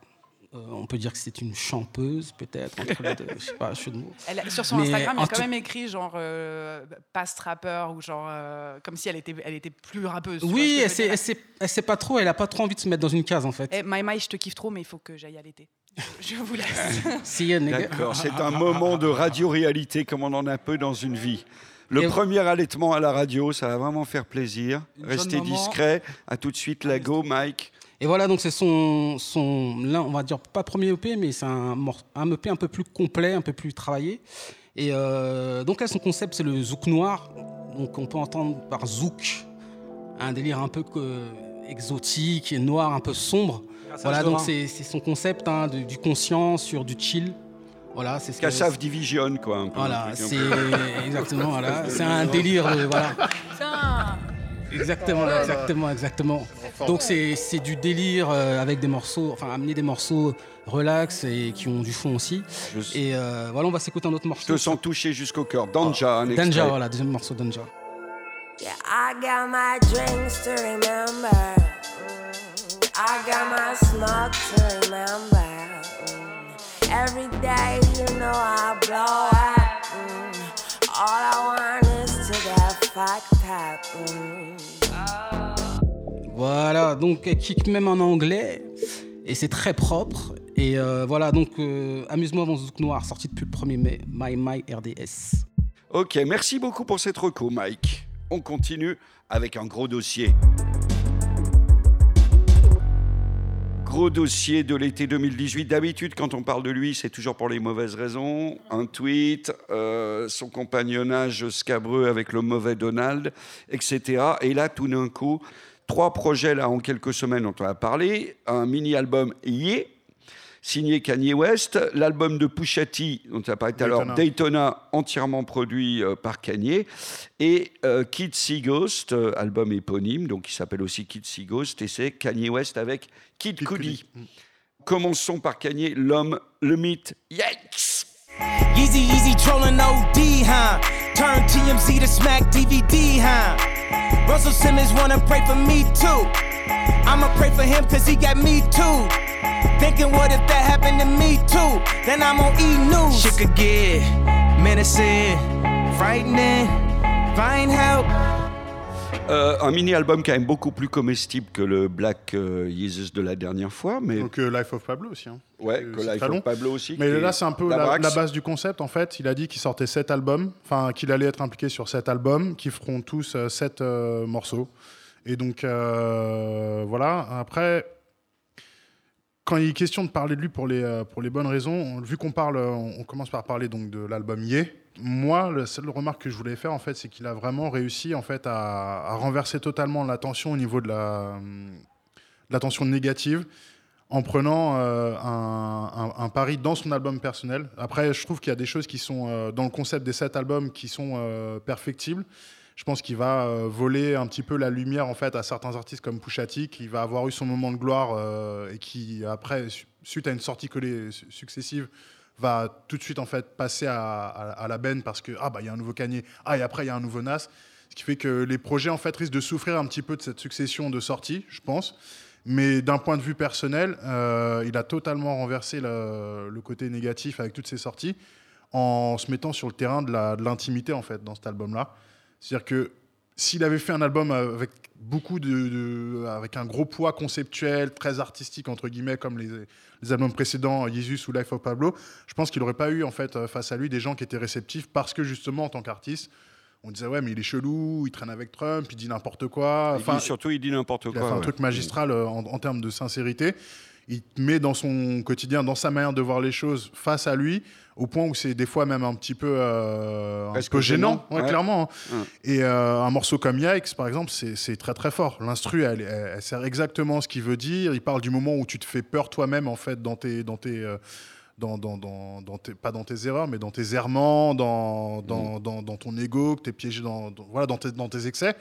Euh, on peut dire que c'est une chanteuse, peut-être, entre les deux. Je sais pas, jeu de mots. Elle a- sur son Mais Instagram, il y en a quand tout- même écrit genre euh, past rapper ou genre euh, comme si elle était, elle était plus rappeuse. Oui, elle sait, elle, elle pas trop, elle a pas trop envie de se mettre dans une case en fait. Eh, My My, je te kiffe trop, mais il faut que j'aille à l'été. Je vous laisse. D'accord, c'est un moment de radio-réalité comme on en a peu dans une vie. Le Et- premier allaitement à la radio, ça va vraiment faire plaisir. Une Restez discret. À tout de suite, la go, Mike. Et voilà, donc c'est son, son, là, on va dire pas premier EP, mais c'est un, un EP un peu plus complet, un peu plus travaillé. Et euh, donc là, son concept, c'est le zouk noir. Donc on peut entendre par zouk un délire un peu que- exotique et noir, un peu sombre. Cassage Voilà, donc c'est c'est son concept hein, du conscient sur du chill. Voilà, c'est ce que- Cassav Division, quoi. un peu, Voilà, c'est exactement voilà, c'est un délire voilà. Exactement, exactement, exactement. Donc c'est c'est du délire euh, avec des morceaux, enfin amener des morceaux relax et qui ont du fond aussi. Et euh, voilà, on va s'écouter un autre morceau. Je te sens touché jusqu'au cœur. Danja, un extrait. Danja, voilà, deuxième morceau Danja. Yeah, I got my drinks to remember. Mm, I got my smoke to remember. Mm, every day, you know I blow up. Mm, all I want is to get fucked up. Voilà, donc elle kick même en anglais et c'est très propre. Et euh, voilà, donc euh, Amuse-moi avant Zouk Noir, sorti depuis le 1er mai, My My RDS. Ok, merci beaucoup pour cette reco, Mike. On continue avec un gros dossier. Gros dossier de l'été 2018. D'habitude, quand on parle de lui, c'est toujours pour les mauvaises raisons. Un tweet, euh, son compagnonnage scabreux avec le mauvais Donald, etc. Et là, tout d'un coup, trois projets là en quelques semaines dont on a parlé. Un mini-album Yeah, signé Kanye West, l'album de Pusha T, dont tu as parlé tout à l'heure, Daytona. Entièrement produit euh, par Kanye, et euh, Kid See Ghost, euh, album éponyme, donc qui s'appelle aussi Kid See Ghost, et c'est Kanye West avec Kid, Cudi. Commençons par Kanye, l'homme, le mythe, yikes Yeezy, easy trolling OD, huh? Turn TMZ to smack DVD, huh? Russell Simmons wanna pray for me too. I'ma pray for him cause he got me too. Thinking what if that happened to me too? Then I'm on E! News. Shit could get menacing, frightening, find help. Euh, un mini-album quand même beaucoup plus comestible que le Black euh, Jesus de la dernière fois, mais... Donc euh, Life of Pablo aussi. hein. Ouais, que Life of. Pablo aussi, Mais là, est c'est un peu la la, base du concept. En fait, il a dit qu'il sortait sept albums, enfin qu'il allait être impliqué sur sept albums, qui feront tous euh, sept morceaux. Et donc voilà. Après, quand il est question de parler de lui pour les pour les bonnes raisons, on- vu qu'on parle, on, on commence par parler donc de l'album Yé. Moi, la seule remarque que je voulais faire en fait, c'est qu'il a vraiment réussi en fait à, renverser totalement l'attention au niveau de la de l'attention négative en prenant euh, un, pari dans son album personnel. Après, je trouve qu'il y a des choses qui sont euh, dans le concept des sept albums qui sont euh, perfectibles. Je pense qu'il va voler un petit peu la lumière en fait à certains artistes comme Pusha T, qui va avoir eu son moment de gloire et qui après, su- suite à une sortie collée su- successive, va tout de suite en fait passer à, la benne parce que ah bah il y a un nouveau Kanye, ah et après il y a un nouveau Nas, ce qui fait que les projets en fait risquent de souffrir un petit peu de cette succession de sorties, je pense. Mais d'un point de vue personnel, euh, il a totalement renversé le, côté négatif avec toutes ces sorties en se mettant sur le terrain de l'intimité en fait dans cet album-là. C'est-à-dire que s'il avait fait un album avec beaucoup de, de- avec un gros poids conceptuel, très artistique entre guillemets, comme les, les albums précédents, Jesus ou Life of Pablo, je pense qu'il n'aurait pas eu en fait euh, face à lui des gens qui étaient réceptifs parce que justement en tant qu'artiste, on disait ouais mais il est chelou, il traîne avec Trump, il dit n'importe quoi. Il dit- surtout, il dit n'importe Il a quoi, fait un truc magistral euh, en, en termes de sincérité. Il met dans son quotidien, dans sa manière de voir les choses face à lui, au point où c'est des fois même un petit peu, euh, un peu gênant, gênant, ouais, ouais. clairement. hein. Ouais. Et euh, un morceau comme Yikes, par exemple, c'est très très fort. L'instru, elle, elle- elle sert exactement ce qu'il veut dire. Il parle du moment où tu te fais peur toi-même, en fait, dans tes, dans tes, euh, dans, dans, dans, dans tes, pas dans tes erreurs, mais dans tes errements, dans, dans, dans, dans ton ego, que tu es piégé dans- voilà, dans, tes, dans tes excès.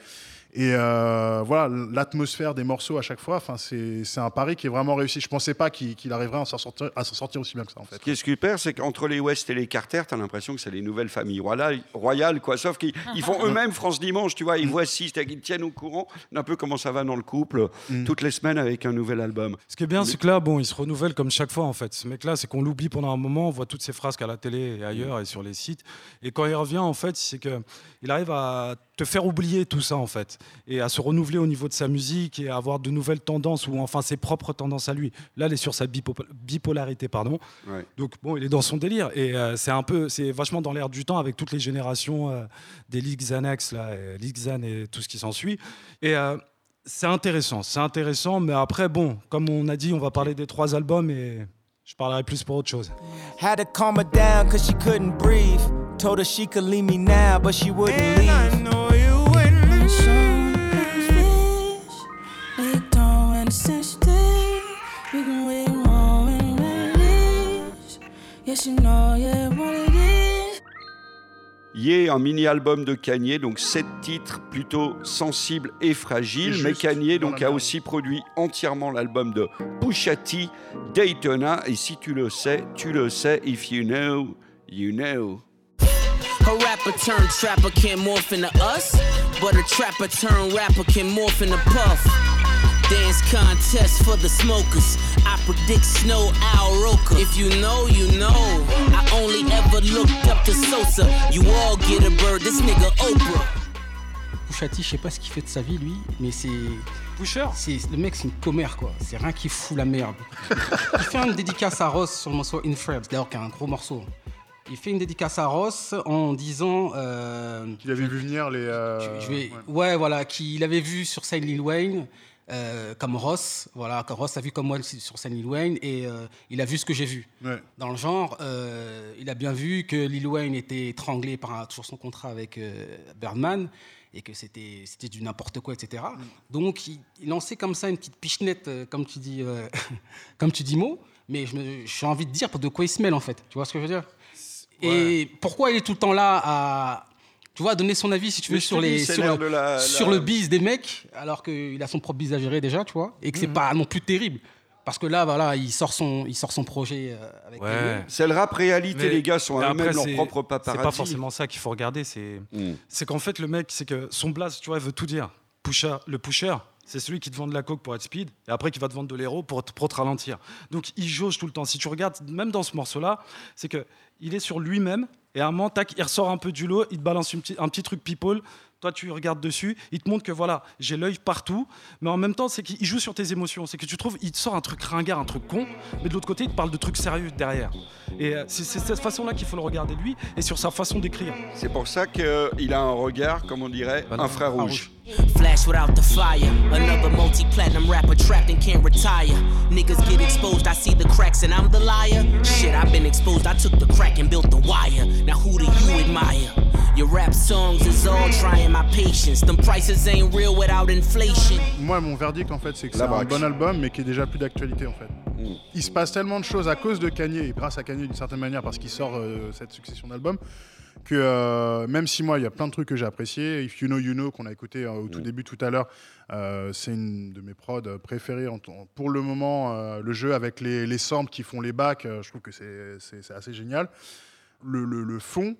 Et euh, voilà, l'atmosphère des morceaux à chaque fois, enfin, c'est c'est un pari qui est vraiment réussi. Je pensais pas qu'il qu'il arriverait à s'en sortir, aussi bien que ça, en fait. Ce qui est super, c'est qu'entre les West et les Carter, tu as l'impression que c'est les nouvelles familles royales, royales quoi. Sauf qu'ils ils font eux-mêmes France Dimanche, tu vois. Ils voient si, c'est-à-dire qu'ils tiennent au courant d'un peu comment ça va dans le couple, toutes les semaines avec un nouvel album. Ce qui est bien, c'est que là, bon, il se renouvelle comme chaque fois, en fait. Ce mec-là, c'est qu'on l'oublie pendant un moment, on voit toutes ses phrases à la télé et ailleurs et sur les sites. Et quand il revient, en fait, c'est que il arrive à te faire oublier tout ça, en fait, et à se renouveler au niveau de sa musique et à avoir de nouvelles tendances ou enfin ses propres tendances à lui. Là, il est sur sa bipo- bipolarité, pardon. Ouais. Donc bon, il est dans son délire et euh, c'est un peu, c'est vachement dans l'air du temps avec toutes les générations euh, des ligues Xanax, là, euh, Ligue Xan et tout ce qui s'ensuit. Et euh, c'est intéressant, c'est intéressant, mais après bon, comme on a dit, on va parler des trois albums et je parlerai plus pour autre chose. Had to calm her down cause she couldn't breathe. Told her she could leave me now, but she wouldn't leave. Yeah, un mini-album de Kanye, donc sept titres plutôt sensibles et fragiles. Et mais Kanye donc, a aussi produit entièrement l'album de Pusha T, Daytona. Et si tu le sais, tu le sais. If you know, you know. A rapper turned trapper can't morph into us, but a trapper turned rapper can morph into puff. Dance contest for the smokers. I predict snow Al Roker. If you know, you know. I only ever looked up to Sosa. You all get a bird. This nigga Oprah. Pusha T, je sais pas ce qu'il fait de sa vie lui, mais c'est. Pusher c'est, Le mec, c'est une commère quoi. C'est rien qui fout la merde. Il fait une dédicace à Ross sur le morceau Infrabs, d'ailleurs, qui est un gros morceau. Il fait une dédicace à Ross en disant. Euh, Qu'il avait vu venir les. euh, je vais, ouais. ouais. voilà, qu'il avait vu sur scène Lil Wayne, euh, comme Ross, voilà, que Ross a vu comme moi sur scène Lil Wayne, et euh, il a vu ce que j'ai vu. Ouais. Dans le genre, euh, il a bien vu que Lil Wayne était étranglé par un- toujours son contrat avec Birdman, et que c'était c'était du n'importe quoi, etc. Mm. Donc, il, il lançait comme ça une petite pichenette, comme tu dis, comme tu dis mot, mais j'ai envie de dire de quoi il se mêle, en fait. Tu vois ce que je veux dire? Et pourquoi il est tout le temps là à tu vois, donner son avis, si tu veux, sur, les, le, la- sur la- le bise des mecs, alors qu'il a son propre bise à gérer déjà, tu vois, et que c'est Mhm. pas non plus terrible. Parce que là, voilà, il sort son, il sort son projet euh, avec Kanye. C'est le rap réalité, Mais- les gars sont eux-mêmes après, leur propre paparazzi. C'est pas forcément ça qu'il faut regarder. C'est Hmm. c'est qu'en fait, le mec, c'est que son blast, tu vois, il veut tout dire. Pusher, le pusher, c'est celui qui te vend de la coke pour être speed et après qui va te vendre de l'héros pour, te- pour te ralentir. Donc il jauge tout le temps. Si tu regardes, même dans ce morceau-là, c'est que il est sur lui-même et à un moment, tac, il ressort un peu du lot, il te balance une petit- un petit truc people. Toi, tu regardes dessus, il te montre que voilà, j'ai l'œil partout, mais en même temps, c'est qu'il joue sur tes émotions. C'est que tu trouves, il te sort un truc ringard, un truc con, mais de l'autre côté, il te parle de trucs sérieux derrière. Et euh, c'est c'est cette façon-là qu'il faut le regarder lui et sur sa façon d'écrire. C'est pour ça qu'il a un regard, comme on dirait, infrarouge. Flash without the fire. Another multi platinum rapper trapped and can't retire. Niggas get exposed, I see the cracks and I'm the liar. Shit, I've been exposed, I took the crack and built the wire. Now who do you admire? Your rap songs is all trying my patience. Them prices ain't real without inflation. Moi, mon verdict, en fait, c'est que c'est un bon album, mais qui est déjà plus d'actualité, en fait. Il se passe tellement de choses à cause de Kanye, et grâce à Kanye d'une certaine manière, parce qu'il sort euh, cette succession d'albums, que euh, même si moi, il y a plein de trucs que j'ai appréciés, If You Know, You Know, qu'on a écouté euh, au tout début tout à l'heure, euh, c'est une de mes prods préférées. en- pour le moment, le jeu avec les, les samples qui font les bacs, je trouve que c'est- assez génial. Le, le- le fond,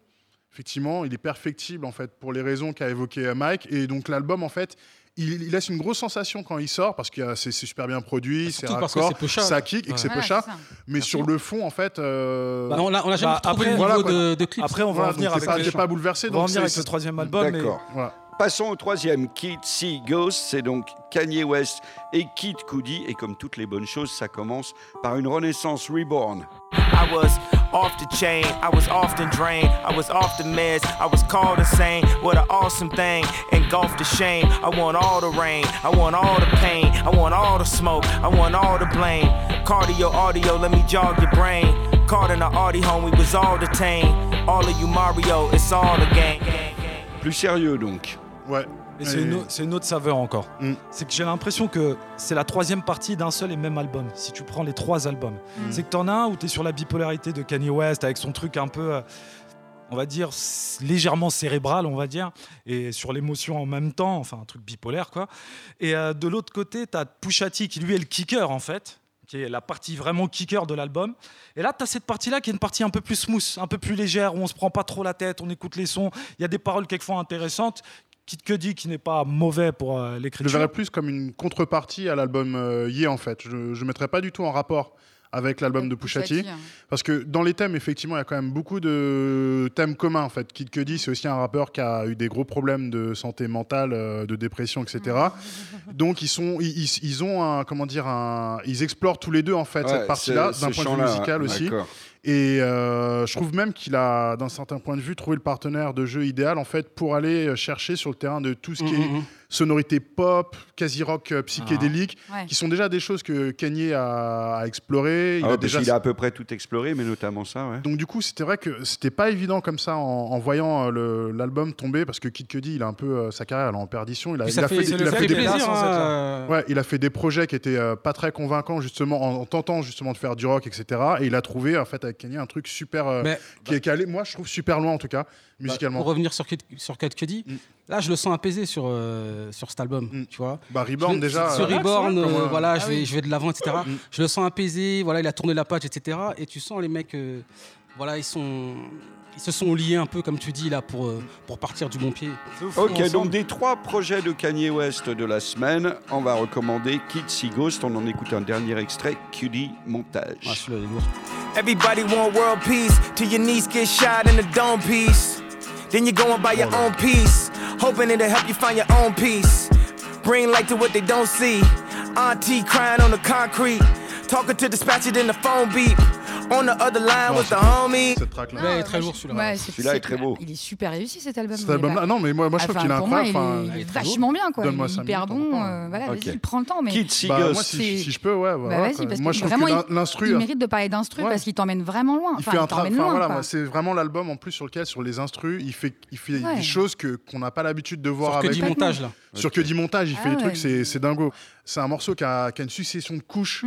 effectivement, il est perfectible en fait pour les raisons qu'a évoqué Mike. Et donc l'album, en fait, il, il laisse une grosse sensation quand il sort parce que c'est super bien produit, c'est surtout parce que raccord, c'est Pusha. ça kick et que c'est c'est ça. Mais sur le fond, en fait, euh, Bah, on l'a- on l'a jamais Bah, retrouvé après, le niveau quoi. de, de clips. Après, on va Voilà, en venir donc avec pas, pas bouleversé. On va en donc venir avec le troisième album. D'accord. Voilà. Passons au troisième, Kid See Ghost, c'est donc Kanye West et Kid Cudi, et comme toutes les bonnes choses, ça commence par une renaissance reborn. I was off the chain, I was often drained, I was off the meds, I was called insane. What an awesome thing, engulfed the shame. I want all the rain, I want all the pain, I want all the smoke, I want all the blame. Cardio, audio, let me jog your brain. Caught in the Audi home, we was all detained. All of you Mario, it's all the game. Plus sérieux donc. Ouais. Et c'est une, autre saveur encore. C'est que j'ai l'impression que c'est la troisième partie d'un seul et même album, si tu prends les trois albums. Mm. C'est que t'en as un où t'es sur la bipolarité de Kanye West avec son truc un peu. euh, on va dire, légèrement cérébral, on va dire, et sur l'émotion en même temps, enfin un truc bipolaire, quoi. Et euh, de l'autre côté, tu as Pusha T qui lui est le kicker, en fait, qui est la partie vraiment kicker de l'album. Et là, tu as cette partie-là qui est une partie un peu plus smooth, un peu plus légère, où on se prend pas trop la tête, on écoute les sons. Il y a des paroles quelquefois intéressantes. Kid Cudi qui n'est pas mauvais pour euh, Je le l'écriture. verrais plus comme une contrepartie à l'album euh, Ye en fait. Je ne mettrais pas du tout en rapport avec l'album de Pusha T. Pusha T, hein. Parce que dans les thèmes, effectivement, il y a quand même beaucoup de thèmes communs. En fait, Kid Cudi, c'est aussi un rappeur qui a eu des gros problèmes de santé mentale, euh, de dépression, etc. Donc ils sont, ils, ont un, comment dire, un, ils explorent tous les deux en fait Ouais, cette partie-là d'un point de vue musical ouais, aussi. Et euh, je trouve même qu'il a, d'un certain point de vue, trouvé le partenaire de jeu idéal en fait pour aller chercher sur le terrain de tout ce qui est mhm. sonorité pop, quasi rock euh, psychédélique, Ah. Ouais. qui sont déjà des choses que Kanye a, a explorées. Il Ah a ouais, déjà a à peu près tout exploré, mais notamment ça. Ouais. donc du coup, c'était vrai que c'était pas évident comme ça en, en voyant euh, l'album tomber parce que Kid Cudi, il a un peu euh, sa carrière, elle est en perdition. Il a, il fait, des- ça il a fait fait des plaisir. sans être là. hein, Ouais, il a fait des projets qui étaient euh, pas très convaincants justement en, en tentant justement de faire du rock, etc. Et il a trouvé en fait avec Kanye un truc super euh, Mais- qui est calé. Moi, je trouve super loin en tout cas musicalement. Pour revenir sur sur Kid Cudi, là je le sens apaisé sur, euh, sur cet album, tu vois. Bah, Reborn, Je- déjà, Sur euh, Reborn, euh, comme, euh, voilà, ah je, vais, oui. je vais de l'avant, etc. Je le sens apaisé, voilà, il a tourné la page, etc. Et tu sens les mecs, euh, voilà, ils sont. Ils se sont liés un peu, comme tu dis, là, pour, euh, pour partir du bon pied. Ok, donc des trois projets de Kanye West de la semaine, on va recommander Kid See Ghost. On en écoute un dernier extrait, Cutie Montage. Everybody want world peace till your niece get shot in the dome piece. Then you go and buy your own piece, hoping it'll help you find your own peace. Bring light to what they don't see. Auntie crying on the concrete, talking to dispatcher, then the phone beep. On the other line with the homie. Cette track-là. Ouais, il est très lourd celui-là. Ouais, Celui-là est très beau. Il est super réussi cet album. Cet il est album-là, pas- non, mais moi, moi je trouve qu'il est pour moi, incroyable. il est vachement bien, quoi. Il Donne-moi est cinq hyper bon. euh, voilà, vas-y, prends le temps. Mais Bah, moi, si, je peux, ouais. Bah, vas-y, parce moi, que je trouve vraiment, que il-. Il mérite de parler d'instru parce qu'il t'emmène vraiment loin. Il fait un il travail. loin. voilà, c'est vraiment l'album en plus sur lequel, sur les instrus, il fait, il des choses que qu'on n'a pas l'habitude de voir Sur que avec. du montage, là. Sur que du montage, il Ah fait des trucs, c'est c'est dingo. C'est un morceau qui a, qui a une succession de couches.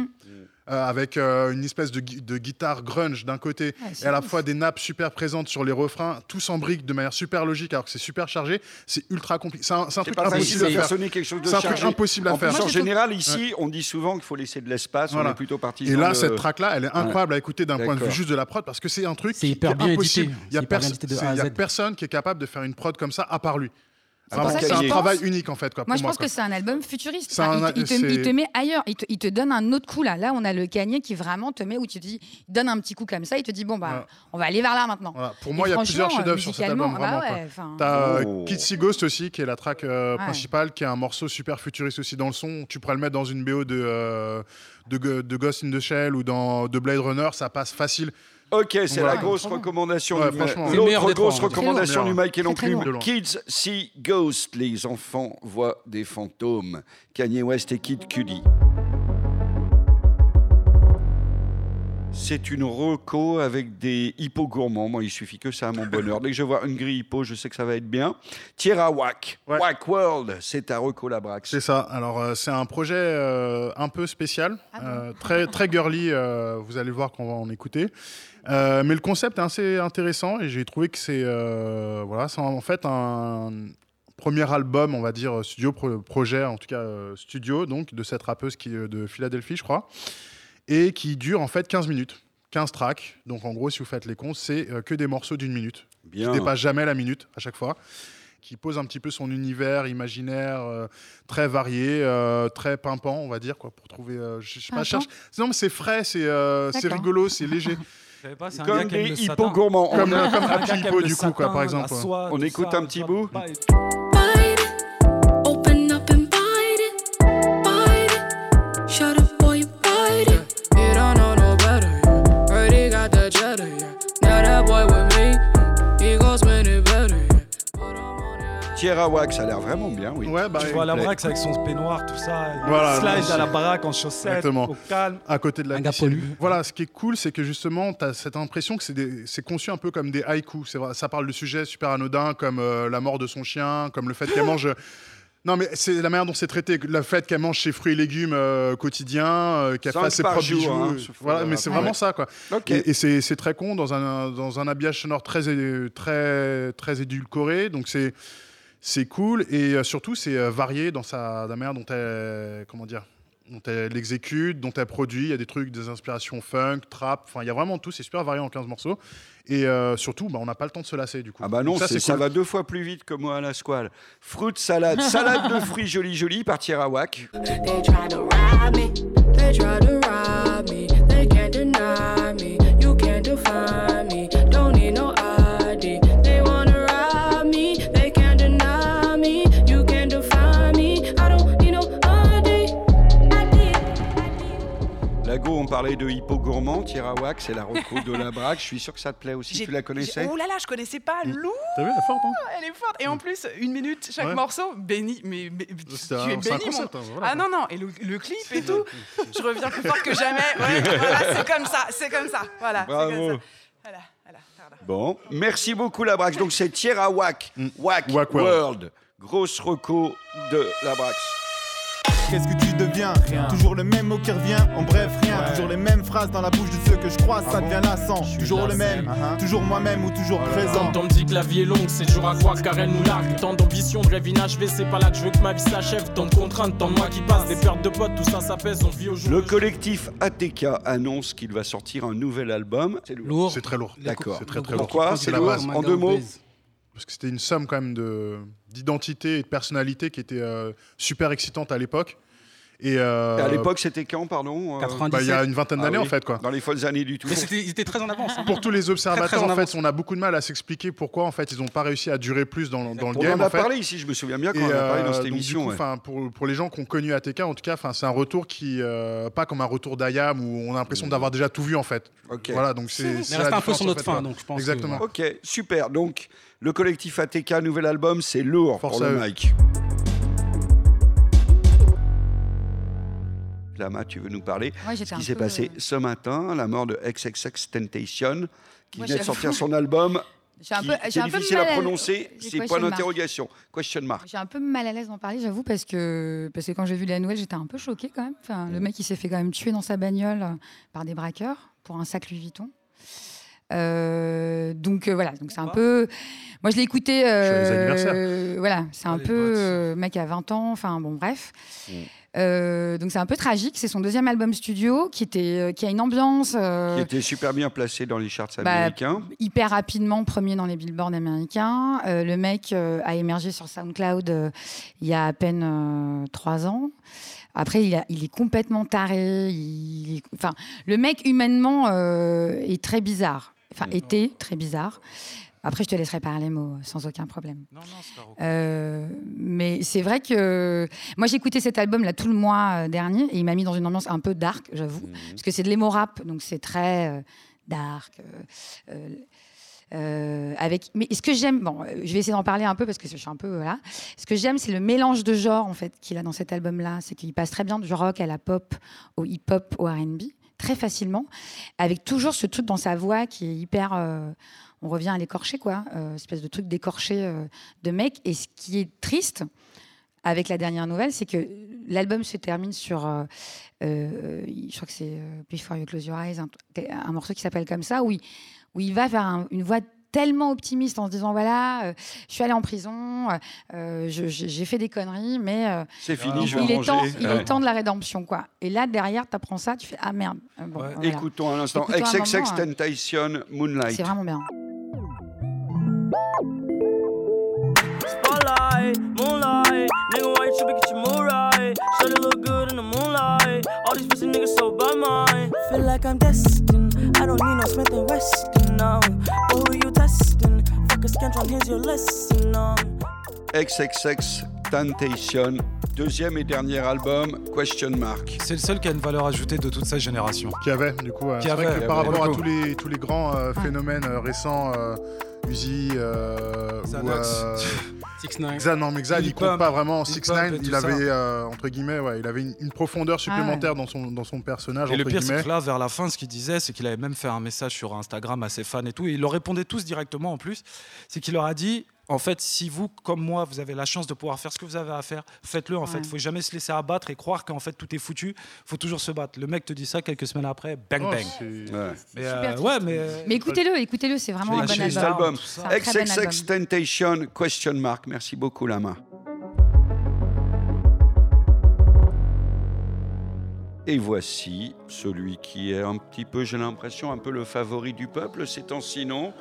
Euh, avec euh, une espèce de, gui- de guitare grunge d'un côté c'est et à la ouf. fois des nappes super présentes sur les refrains, tous en briques de manière super logique alors que c'est super chargé. C'est ultra compliqué. C'est un, un truc impossible à faire faire. sonner quelque chose de C'est un truc impossible à En faire. en général, ici, on dit souvent qu'il faut laisser de l'espace. On est plutôt parti. Et là, cette track-là, elle est incroyable à écouter d'un point de vue juste de la prod parce que c'est un truc hyper qui est bien impossible. Il y a, y personne qui est capable de faire une prod comme ça à part lui. C'est Vraiment, un travail unique en fait. Quoi, Moi, pour je pense quoi. que c'est un album futuriste. C'est Enfin, un- il, te, il te- c'est- il te met ailleurs. Il te, il te donne un autre coup là. Là, on a le Kanye qui vraiment te met où tu te dis, il donne un petit coup comme ça. Il te dit bon bah, Voilà. on va aller vers là maintenant. Voilà. Pour moi, il y a plusieurs chefs-d'œuvre sur cet album. bah ouais, T'as euh, Oh. Kid See Ghost aussi, qui est la track euh, Ouais. principale, qui est un morceau super futuriste aussi dans le son. Tu pourrais le mettre dans une BO de, euh, de, de Ghost in the Shell ou dans de Blade Runner, ça passe facile. Ok, c'est Voilà. la grosse recommandation Ouais, du L'autre grosse recommandation du. Mike et l'enclume. Kids see Ghost. Les enfants voient des fantômes. Kanye West et Kid Cudi. C'est une reco avec des hippos gourmands. Moi, il suffit que ça à mon bonheur. Dès que je vois Hungry Hippo, je sais que ça va être bien. Tierra Wack. Ouais. Wack World. C'est ta reco la Brax. C'est ça. Alors, euh, c'est un projet euh, un peu spécial, Ah bon euh, très, très girly. euh, vous allez le voir quand on va en écouter. Euh, mais le concept est assez intéressant et j'ai trouvé que c'est euh, voilà, c'est en fait un premier album, on va dire studio pro- projet, en tout cas euh, studio, donc de cette rappeuse qui est de Philadelphie, je crois, et qui dure en fait 15 minutes. 15 tracks, donc en gros, si vous faites les comptes, c'est euh, que des morceaux d'une minute. Bien. Qui dépasse jamais la minute à chaque fois. Qui pose un petit peu son univers imaginaire euh, très varié, euh, très pimpant, on va dire, quoi, pour trouver. euh, je sais pas, cherche. Non, mais c'est frais, c'est euh, rigolo, c'est léger. Pas, Comme des hippos gourmands. Comme, comme Happy aime Hippo, du coup, quoi, par exemple. soie, On écoute ça, un petit bout Tierra Wack, ça a l'air vraiment bien, oui. Ouais, bah, Tu vois la braque avec son peignoir, tout ça. il Voilà, slide à la baraque en chaussettes, Exactement. au calme. à côté de la Un gars piscine. Voilà, ce qui est cool, c'est que justement, tu as cette impression que c'est conçu un peu comme des haïkus. C'est vrai, ça parle de sujets super anodins comme euh, la mort de son chien, comme le fait qu'elle mange Non, mais c'est la manière dont c'est traité. Le fait qu'elle mange ses fruits et légumes euh, quotidiens, euh, qu'elle fasse ses propres jour, bijoux. hein, euh, voilà, mais c'est rappeler. vraiment ça, quoi. Ok. Et, et c'est très con dans un, dans un habillage sonore très, très, très édulcoré. Donc c'est c'est cool. Et euh, surtout, c'est euh, varié dans sa, la manière dont elle, comment dire, dont elle l'exécute, dont elle produit. Il y a des trucs, des inspirations funk, trap. Enfin, il y a vraiment tout. C'est super varié en 15 morceaux. Et euh, surtout, bah, on n'a pas le temps de se lasser, du coup. Ah bah non, Donc ça, c'est- c'est ça cool. va deux fois plus vite que moi à la squale. Fruit salade, salade de fruits jolie jolie par Tierawak. They try to rob me, they try to rob me. Parlait de hippo gourmand, Tierawak, c'est la reco de la braque. Je suis sûr que ça te plaît aussi, tu la connaissais Oh là là, je connaissais pas. Lou T'as vu, elle est forte, hein Elle est forte. Et en plus, une minute chaque Ouais. morceau. Béni, mais, mais- tu es béni, mon- hein, voilà. Ah non, non, et le, le clip et tout. Je reviens plus fort que jamais. Ouais, voilà, c'est comme ça, c'est comme ça. Voilà, Bravo. comme ça. Voilà, voilà, voilà. Bon, merci beaucoup la Brax. Donc c'est Tierawak, Wack Wack World. World. Grosse reco de la Brax. Qu'est-ce que tu deviens Toujours le même mot qui revient, en bref rien. Toujours les mêmes phrases dans la bouche de ceux que je croise, ça devient lassant. Toujours le même, toujours moi-même ou toujours présent. Quand on me dit que la vie est longue, c'est dur à croire car elle nous largue. Tant d'ambition, de rêve inachevé, c'est pas là que je veux que ma vie s'achève. Tant de contraintes, tant de mois qui passent, des pertes de potes, tout ça, ça pèse, on vit au jour. Le collectif ATK annonce qu'il va sortir un nouvel album. C'est Lourd. C'est très lourd. D'accord. C'est très très lourd. Pourquoi C'est la lourd base. En deux mots Parce que c'était une somme quand même de d'identité et de personnalité qui était euh, super excitante à l'époque. Et euh, À l'époque, c'était quand, pardon euh, 97. bah, il y a une vingtaine Ah d'années oui, en fait quoi. Dans les folles années du tout. Mais c'était- ils étaient très en avance. hein. Pour tous les observateurs, Très, très en en fait, on a beaucoup de mal à s'expliquer pourquoi en fait ils n'ont pas réussi à durer plus dans, dans le On game. en a en fait. parlé ici, je me souviens bien quand Et, on en a parlé dans euh, cette donc, du émission. coup, ouais. pour, pour les gens qui ont connu ATK, en tout cas, c'est un retour qui, euh, pas comme un retour d'Ayam où on a l'impression d'avoir déjà tout vu en fait. Ok. Voilà, donc c'est. Mais reste un peu sur notre fin, donc je pense Exactement. Ok, super. Donc, le collectif ATK, nouvel album, c'est lourd Force pour à le mic. Lama, tu veux nous parler Ouais, Ce qui s'est peu, passé euh, ce matin, la mort de XXX Temptation, qui Moi, vient de sortir son album. J'ai un qui- peu- c'est j'ai un peu difficile mal à à- prononcer, c'est point d'interrogation. Question mark. J'ai un peu mal à l'aise d'en parler, j'avoue, parce que, parce que quand j'ai vu la nouvelle, j'étais un peu choquée quand même. Enfin, Mm. le mec, il s'est fait quand même tuer dans sa bagnole euh, par des braqueurs pour un sac Louis Vuitton. Euh, donc euh, voilà, donc c'est un peu. Moi, je l'ai écouté. euh, voilà, c'est un peu euh, mec à 20 ans. Enfin bon, bref. Mm. Euh, donc c'est un peu tragique. C'est son deuxième album studio qui était, euh, qui a une ambiance. euh, Qui était super bien placé dans les charts bah, américains. hyper rapidement premier dans les billboards américains. Euh, le mec euh, a émergé sur SoundCloud euh, il y a à peine euh, trois ans. Après, il, a- il est complètement taré. il est- enfin, le mec humainement euh, est très bizarre. Enfin, était très bizarre. Après, je te laisserai parler mots sans aucun problème. Non, non, c'est pas. Euh, mais c'est vrai que moi j'ai écouté cet album là tout le mois euh, dernier et il m'a mis dans une ambiance un peu dark, j'avoue, parce que c'est de l'emo rap, donc c'est très euh, dark. euh, avec, mais ce que j'aime, bon, je vais essayer d'en parler un peu parce que je suis un peu voilà. Ce que j'aime, c'est le mélange de genres en fait qu'il a dans cet album-là, c'est qu'il passe très bien du rock à la pop, au hip-hop, au R&B, très facilement, avec toujours ce truc dans sa voix qui est hyper. euh, on revient à l'écorché, quoi, euh, espèce de truc d'écorché euh, de mec. Et ce qui est triste avec la dernière nouvelle, c'est que l'album se termine sur, euh, euh, je crois que c'est euh, Before You Close Your Eyes, un, un morceau qui s'appelle comme ça, où il, où il va vers un- une voix tellement optimiste en se disant voilà, euh, je suis allé en prison, euh, j'ai fait des conneries, mais euh, C'est fini, je vais il, est temps, il Ouais. est temps de la rédemption, quoi. Et là derrière, tu apprends ça, tu fais ah merde. Bon, voilà. Écoutons un instant. Écoutons un XXX moment, hein. Temptation Moonlight. C'est vraiment bien. Spotlight, moonlight, nigga, why you tripping? Get your mood right. Should it look good in the moonlight? All these pussy niggas so by mine. Feel like I'm destined. I don't need no Smith and Weston now. But who you testing? Fuck a scantron, here's your lesson now. XXX Temptation, deuxième et dernier album, Question Mark. C'est le seul qui a une valeur ajoutée de toute sa génération. Qui avait, du coup. euh, Qui vrai avait, que par rapport à tous les, tous les grands euh, phénomènes euh, récents, euh, Uzi, euh, ou, Xanax. 6ix9ine. Xan, non, mais il compte Pump. pas vraiment. Lil 6 Pump 9 et il avait, euh, entre guillemets, ouais, il avait une, une profondeur Ah supplémentaire dans, son, dans son personnage, Et le pire, c'est que là, vers la fin, ce qu'il disait, c'est qu'il avait même fait un message sur Instagram à ses fans et tout. Et il leur répondait tous directement en plus. C'est qu'il leur a dit en fait, si vous, comme moi, vous avez la chance de pouvoir faire ce que vous avez à faire, faites-le. En fait, Ouais. il faut jamais se laisser abattre et croire qu'en fait tout est foutu. faut toujours se battre. Le mec te dit ça quelques semaines après, bang Oh, bang. c'est- Mais, euh, ouais, mais. euh, Mais écoutez-le, écoutez-le, c'est vraiment un bon album. C'est. XXX Tentation, question mark. Merci beaucoup, Lama. Et voici celui qui est un petit peu, j'ai l'impression, un peu le favori du peuple ces temps-ci, non?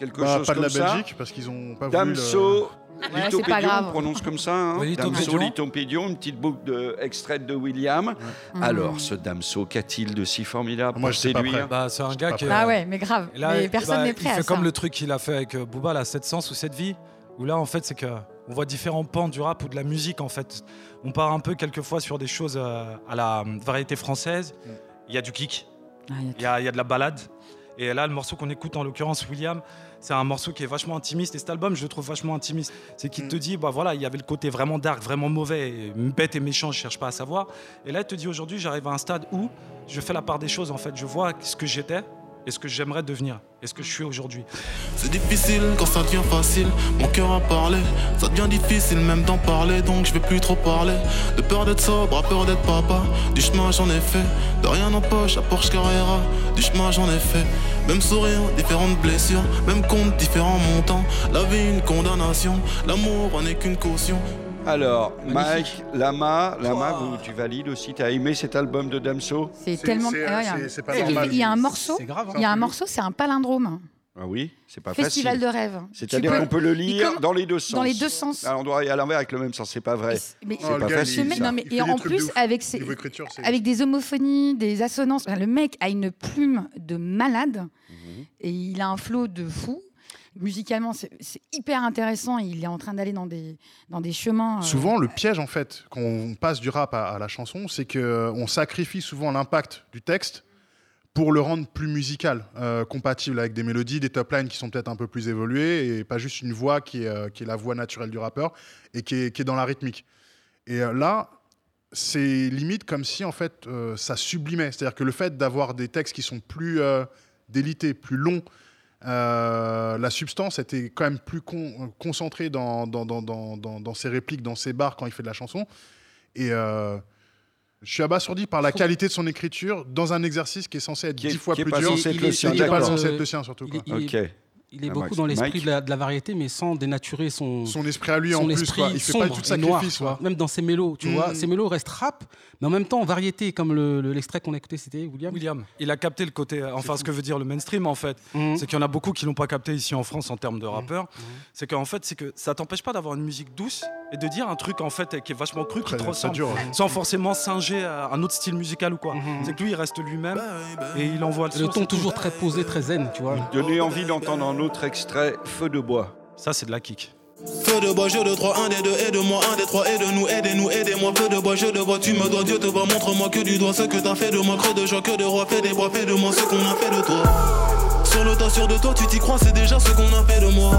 Quelque Bah, chose pas de comme la ça Belgique, parce qu'ils ont pas voulu Damso, le- Lithopédion, pas grave. on prononce comme ça. Hein Oui, Damso. Lithopédion, une petite boucle de, extraite de William. Alors, ce Damso, qu'a-t-il de si formidable Moi, pour je séduire Bah, c'est un gars qui. Ah ouais, mais grave. Et là, mais personne bah, n'est prêt il à fait ça. comme le truc qu'il a fait avec euh, Booba, la 700 ou 7 vie, où là, en fait, c'est que on voit différents pans du rap ou de la musique, en fait. On part un peu quelquefois sur des choses euh, à la euh, variété française. Il y a du kick, Ah, il y a il y, a, il y a de la balade. Et là, le morceau qu'on écoute, en l'occurrence, William, c'est un morceau qui est vachement intimiste. Et cet album, je le trouve vachement intimiste. C'est qu'il te dit, bah voilà, il y avait le côté vraiment dark, vraiment mauvais, et bête et méchant, je cherche pas à savoir. Et là, il te dit, aujourd'hui, j'arrive à un stade où je fais la part des choses, en fait. Je vois ce que j'étais et ce que j'aimerais devenir, et ce que je suis aujourd'hui? C'est difficile quand ça devient facile, mon cœur a parlé. Ça devient difficile même d'en parler, donc je vais plus trop parler. De peur d'être sobre, à peur d'être papa. Du chemin j'en ai fait, de rien en poche, à Porsche Carrera. Du chemin j'en ai fait, même sourire, différentes blessures, même compte, différents montants. La vie une condamnation, l'amour n'est qu'une caution. Alors, Mike, Lama, Lama, vous, tu valides aussi, tu as aimé cet album de Damso C'est tellement. c'est- Ah ouais, il y a- c'est- c'est pas il y a- normal. Il y a un morceau. C'est grave, hein. Il y a un morceau, c'est un palindrome. Ah oui, c'est pas Festival facile. de rêve. C'est-à-dire Tu peux- qu'on peut le il lire dans les deux sens. Dans les deux sens. À l'endroit et à l'envers avec le même sens, c'est pas vrai. Mais C'est Oh, le pas ce facile. mec- ça. non, mais Il et des en trucs de plus ouf. avec ses, Niveau écriture, c'est- avec des homophonies, des assonances. Enfin, le mec a une plume de malade Mhm. et il a un flow de fou. Musicalement, c'est hyper intéressant. Il est en train d'aller dans des dans des chemins. euh, Souvent, le piège, en fait, quand on passe du rap à, la chanson, c'est qu'on sacrifie souvent l'impact du texte pour le rendre plus musical, euh, compatible avec des mélodies, des top lines qui sont peut-être un peu plus évoluées et pas juste une voix qui est, euh, qui est la voix naturelle du rappeur et qui est, qui est dans la rythmique. Et euh, là, c'est limite comme si en fait euh, ça sublimait. C'est-à-dire que le fait d'avoir des textes qui sont plus euh, délités, plus longs, euh, la substance était quand même plus con- concentrée dans, dans, dans, dans, dans- dans ses répliques, dans ses bars quand il fait de la chanson. Et euh, je suis abasourdi par la qualité de son écriture dans un exercice qui est censé être dix fois plus dur. qui est pas censé être le sien surtout. Il est- quoi. il est- Ok. Il est Ah, beaucoup Max. dans l'esprit de la, de la variété, mais sans dénaturer son, Son esprit à lui en son plus, esprit quoi. Il fait pas tout noir, sacrifice, vois. quoi. Même dans ses mélos, tu Mm. vois. Ses mélos restent rap, mais en même temps variété, comme le- le- l'extrait qu'on a écouté, c'était William. William, il a capté le côté, euh, enfin ce que veut dire le mainstream en fait, Mhm. c'est qu'il y en a beaucoup qui l'ont pas capté ici en France en termes de rappeurs. C'est qu'en fait, c'est que ça t'empêche pas d'avoir une musique douce et de dire un truc en fait qui est vachement cru, qui te ressemble, dur, sans forcément singer à un autre style musical ou quoi. C'est que lui, il reste lui-même et il envoie le, Le son, ton c'est tout. toujours très posé, très zen, tu vois. Donner envie d'entendre un autre extrait, Feu de bois. Ça, c'est de la kick. Feu de bois, jeu de 3, 1 des 2, aide-moi, 1 des 3, aide-nous, aidez-nous, aidez-moi. Feu de bois, jeu de bois, tu me dois, Dieu te voit, montre-moi que du doigt ce que t'as fait de moi, creux de joie, que de roi, fais des bois, fais de moi ce qu'on a fait de toi. Sur le tas, sûr de toi, tu t'y crois, c'est déjà ce qu'on a fait de moi.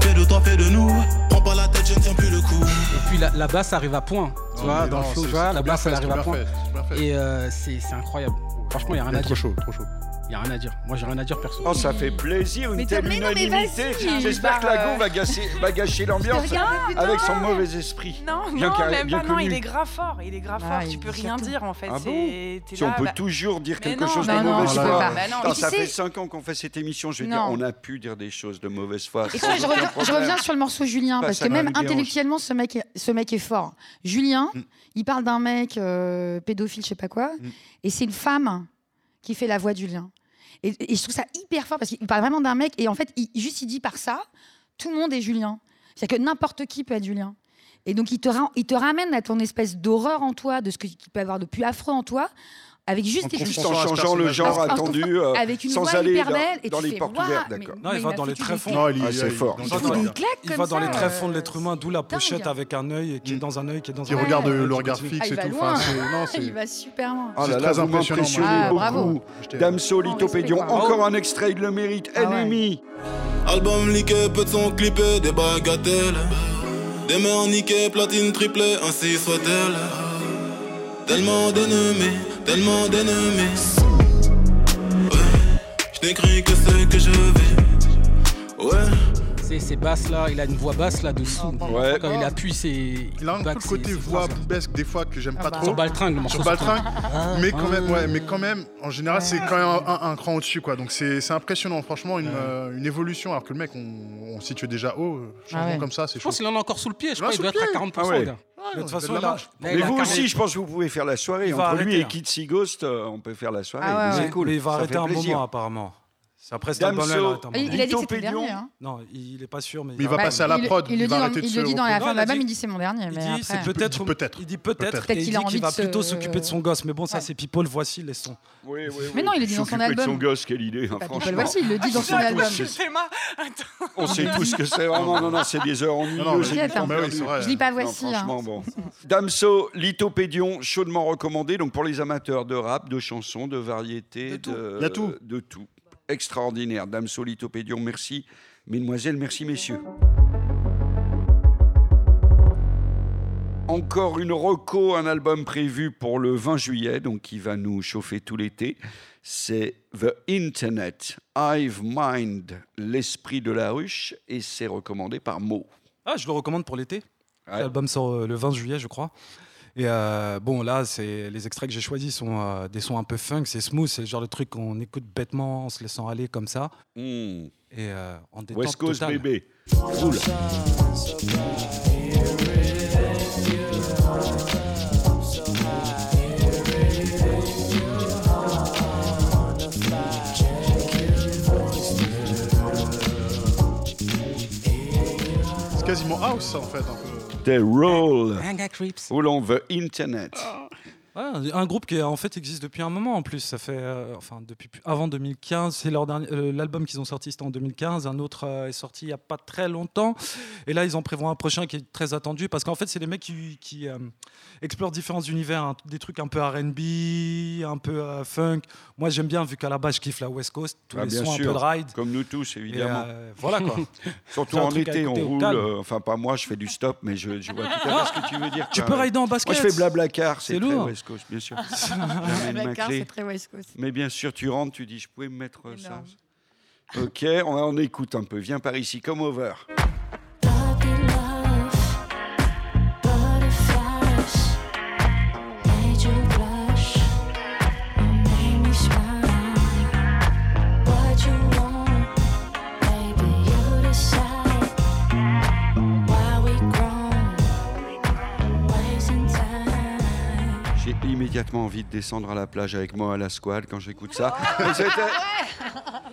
Fais de toi, fais de nous, prends pas la tête, je ne tiens plus le coup. Et puis la, la basse arrive à point, tu Non, vois, dans non, le flow, tu vois, la basse fait, elle arrive à point. fait. Et euh, c'est incroyable. Franchement, il y a rien à est trop dire. chaud, trop chaud. Il y a rien à dire. Moi, j'ai rien à dire perso. Oh, ça fait plaisir, une Mais telle t'as- mais non, mais unanimité. vas-y, J'espère que Bah, Lago euh, va, gâcher- va gâcher l'ambiance avec son mauvais esprit. Non, Bien non, même bien pas, non, il est grave fort, il est grave Ah, fort, tu peux rien dire en fait. Ah bon Si on peut bah- toujours dire Mais quelque non, chose bah de non, mauvaise foi. Bah ça sais- fait 5 ans qu'on fait cette émission, je veux Non. dire, on a pu dire des choses de mauvaise foi. Et je, reviens, je problème. reviens sur le morceau Julien, parce que même intellectuellement, ce mec, est, ce mec est fort. Julien, Mm. il parle d'un mec euh, pédophile, je sais pas quoi, Mm. et c'est une femme qui fait la voix de Julien. Et, je trouve ça hyper fort, parce qu'il parle vraiment d'un mec, et en fait, il, juste il dit par ça, tout le monde est Julien. C'est-à-dire que n'importe qui peut être Julien. Et donc, il te, il te ramène à ton espèce d'horreur en toi, de ce qu'il peut y avoir de plus affreux en toi, avec juste En juste en changeant le genre Parce- parce- attendu, euh, avec une sans voix aller hyper dans, et les portes ouvertes, d'accord. Non, il va dans les foutu très des fonds. claques. Non, il- Ah, il- fort. va dans les, tréfonds de l'être humain, d'où la pochette avec un œil qui est dans un œil qui est dans Qui un œil. regarde le qui regard fixe Ah, et tout. il va super loin. C'est là là, très vous m'impressionnez. Ah, beaucoup. Damso, Lithopédion, encore un extrait, il le mérite. Ah. Ennemi. Album liqué, peu de son clippé, des bagatelles. Des mères niquées, platine triplée, ainsi soit-elle. Tellement d'ennemis, tellement d'ennemis. Ouais, je n'écris que ce que je vis. Ouais. C'est ces basses là, il a une voix basse là dessous. Ouais. Quand il appuie, c'est. Il a un peu le côté voix boubesque des fois que j'aime Ah pas bah. trop. Sur Baltringue, le morceau Sur sur Baltringue. Ah. mais quand Ah. même, ouais, mais quand même, en général, c'est quand même un, un cran au-dessus, quoi. Donc c'est c'est impressionnant, franchement, une, euh, une évolution. Alors que le mec, on, on se situe déjà haut, changement Ah ouais. comme ça, c'est Je pense qu'il en a encore sous le pied. Je Il crois qu'il sous doit être à pied. 40%. Ah ouais. gars. Ouais, de toute on façon, là- Mais il a vous carré- aussi, je pense que vous pouvez faire la soirée. Il Entre lui arrêter, et hein. Kitsy Ghost, euh, on peut faire la soirée. Ah ouais, c'est ouais. cool. Mais il va Ça arrêter un plaisir. moment apparemment. C'est après cet Damso. album-là, il Il, il a dit que c'était le Lithopédion. dernier. Hein. Non, il est pas sûr, mais Mais il va Bah, passer à la il- prod, Il, il le va dit, dans, il le dit dans la fin de il l'album, dit- il dit c'est mon dernier. Il mais dit, après- c'est peut-être. Il dit peut-être. Il dit peut-être. Peut-être. Et qu'il il de va se- plutôt s'occuper de son gosse. Mais bon, ça, Ouais. c'est People, voici les sons. Oui, oui, oui. Mais non, il est dit dans son S'occuper de son album. gosse, quelle idée, hein. People Voici, il le dit dans son album. On sait tous ce que c'est. Non, non, non, c'est des heures ennuyeuses. hein. Je lis pas Voici. hein. franchement, bon. Damso, Lithopédion, chaudement recommandé. Donc pour les amateurs de rap, de chansons, de variétés, de, Il tout. de tout. Extraordinaire. Damso, Lithopédion, merci. Mesdemoiselles, merci messieurs. Encore une reco, un album prévu pour le 20 juillet, donc qui va nous chauffer tout l'été. C'est The Internet, Hive Mind, l'esprit de la ruche, et c'est recommandé par Mo. Ah, je le recommande pour l'été. Ouais. L'album sort euh, le 20 juillet, je crois. Et euh, bon, là, c'est les extraits que j'ai choisis sont euh, des sons un peu funk, c'est smooth, c'est le genre de truc qu'on écoute bêtement en se laissant aller comme ça. Hmm. Et euh, en détente West Coast totale. bébé. Cool. C'est quasiment house, ça, en fait. Un peu. The Roll. Creeps. Roulons The Internet. Ouais, un groupe qui en fait existe depuis un moment en plus. Ça fait euh, enfin depuis avant 2015. C'est leur dernier euh, l'album qu'ils ont sorti c'était en 2015. Un autre euh, est sorti il y a pas très longtemps. Et là ils en prévoient un prochain qui est très attendu parce qu'en fait c'est des mecs qui, qui, euh, explorent différents univers, hein. des trucs un peu R&B, un peu funk. Moi j'aime bien vu qu'à la base je kiffe la West Coast, tous Ah, les sons sûr. un peu de ride. Comme nous tous, évidemment. Et, voilà quoi. Surtout en été, on roule. enfin, pas moi, je fais du stop, mais je, je vois tout à fait ce que tu veux dire. Tu peux rider en basket. Moi, je fais blablacar, c'est C'est lourd. West Coast, bien sûr. C'est très West Coast. Mais bien sûr, tu rentres, tu dis, je pouvais me mettre ça. Ok, on, on écoute un peu. Viens par ici, comme over. Immédiatement envie de descendre à la plage avec moi à la squale quand j'écoute ça. Mais c'était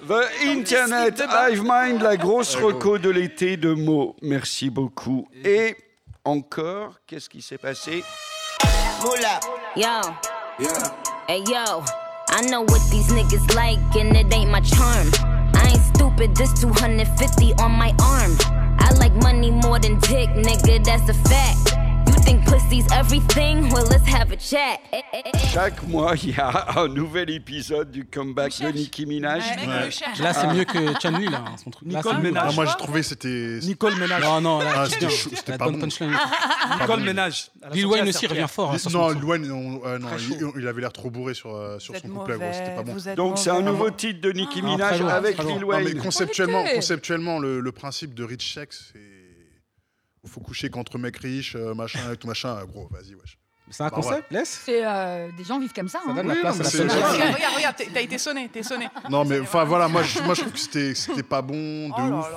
The Internet, Hive Mind, la grosse reco de l'été de mots. Merci beaucoup. Et encore, qu'est-ce qui s'est passé? Yo. Hey yo. I know what these niggas like and it ain't my charm. I ain't stupid, this 250 on my arm. I like money more than dick, nigga, that's a fact. Think pussy's everything? Well, let's have a chat. Chaque mois, il y a un nouvel épisode du comeback de Nicki Minaj. Là, c'est mieux que Chanli, là, son truc. Là, Nicole c'est- Ménage. Ah, moi, j'ai trouvé c'était. Nicole Ménage. Non, non, là, Ah, c'était pas bonne bon. punchline. Nicole Ménage. Lil Wayne aussi revient fort. hein, Non. Luan, on- euh, non, il, avait l'air trop bourré sur, euh, sur son couplet, gros, c'était pas bon. Donc c'est un nouveau titre de Nicki Ah, Minaj avec. Lil Non, mais Wayne. conceptuellement, le principe de rich sex, c'est. Il faut coucher qu'entre mecs riches, euh, machin, et tout machin. euh, Gros, vas-y, wesh. C'est un Bah ouais. concept, laisse C'est euh, des gens vivent comme ça. Ça hein. donne la Oui, place non, à la. Regarde, regarde, regarde, t'as été sonné, t'es sonné. Non, mais enfin voilà, moi je, moi, je trouve que c'était c'était pas bon, de Oh ouf.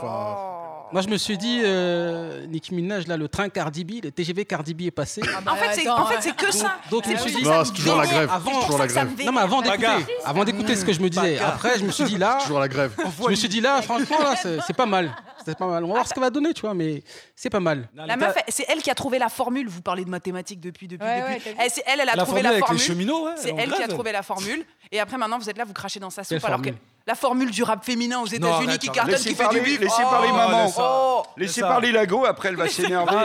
Moi, je me suis dit, euh, Nicki Minaj, là, le train Cardi B, le TGV Cardi B est passé. En fait, c'est en fait, c'est que ça. Donc, je me suis dit, Non, c'est toujours la grève. Avant- toujours la grève. non, mais avant d'écouter, avant d'écouter ce que je me disais, après, je me suis dit là, Toujours la grève. je me suis dit là, franchement, là, c'est pas mal. C'est pas mal. On va voir ce que va donner, tu vois, mais c'est pas mal. La meuf, c'est elle qui a trouvé la formule. Vous parlez de mathématiques depuis, depuis, Ouais, depuis. ouais. Elle, c'est elle, elle a La trouvé formule la avec les formule. cheminots, ouais, c'est elle qui a trouvé la formule. Et après, maintenant, vous êtes là, vous crachez dans sa Quelle soupe. Alors que la formule du rap féminin aux États-Unis qui arrête. cartonne, Laissez qui fait parler, du bif. laissez Oh, parler maman. laisse ça. Laissez parler la go, après elle va s'énerver.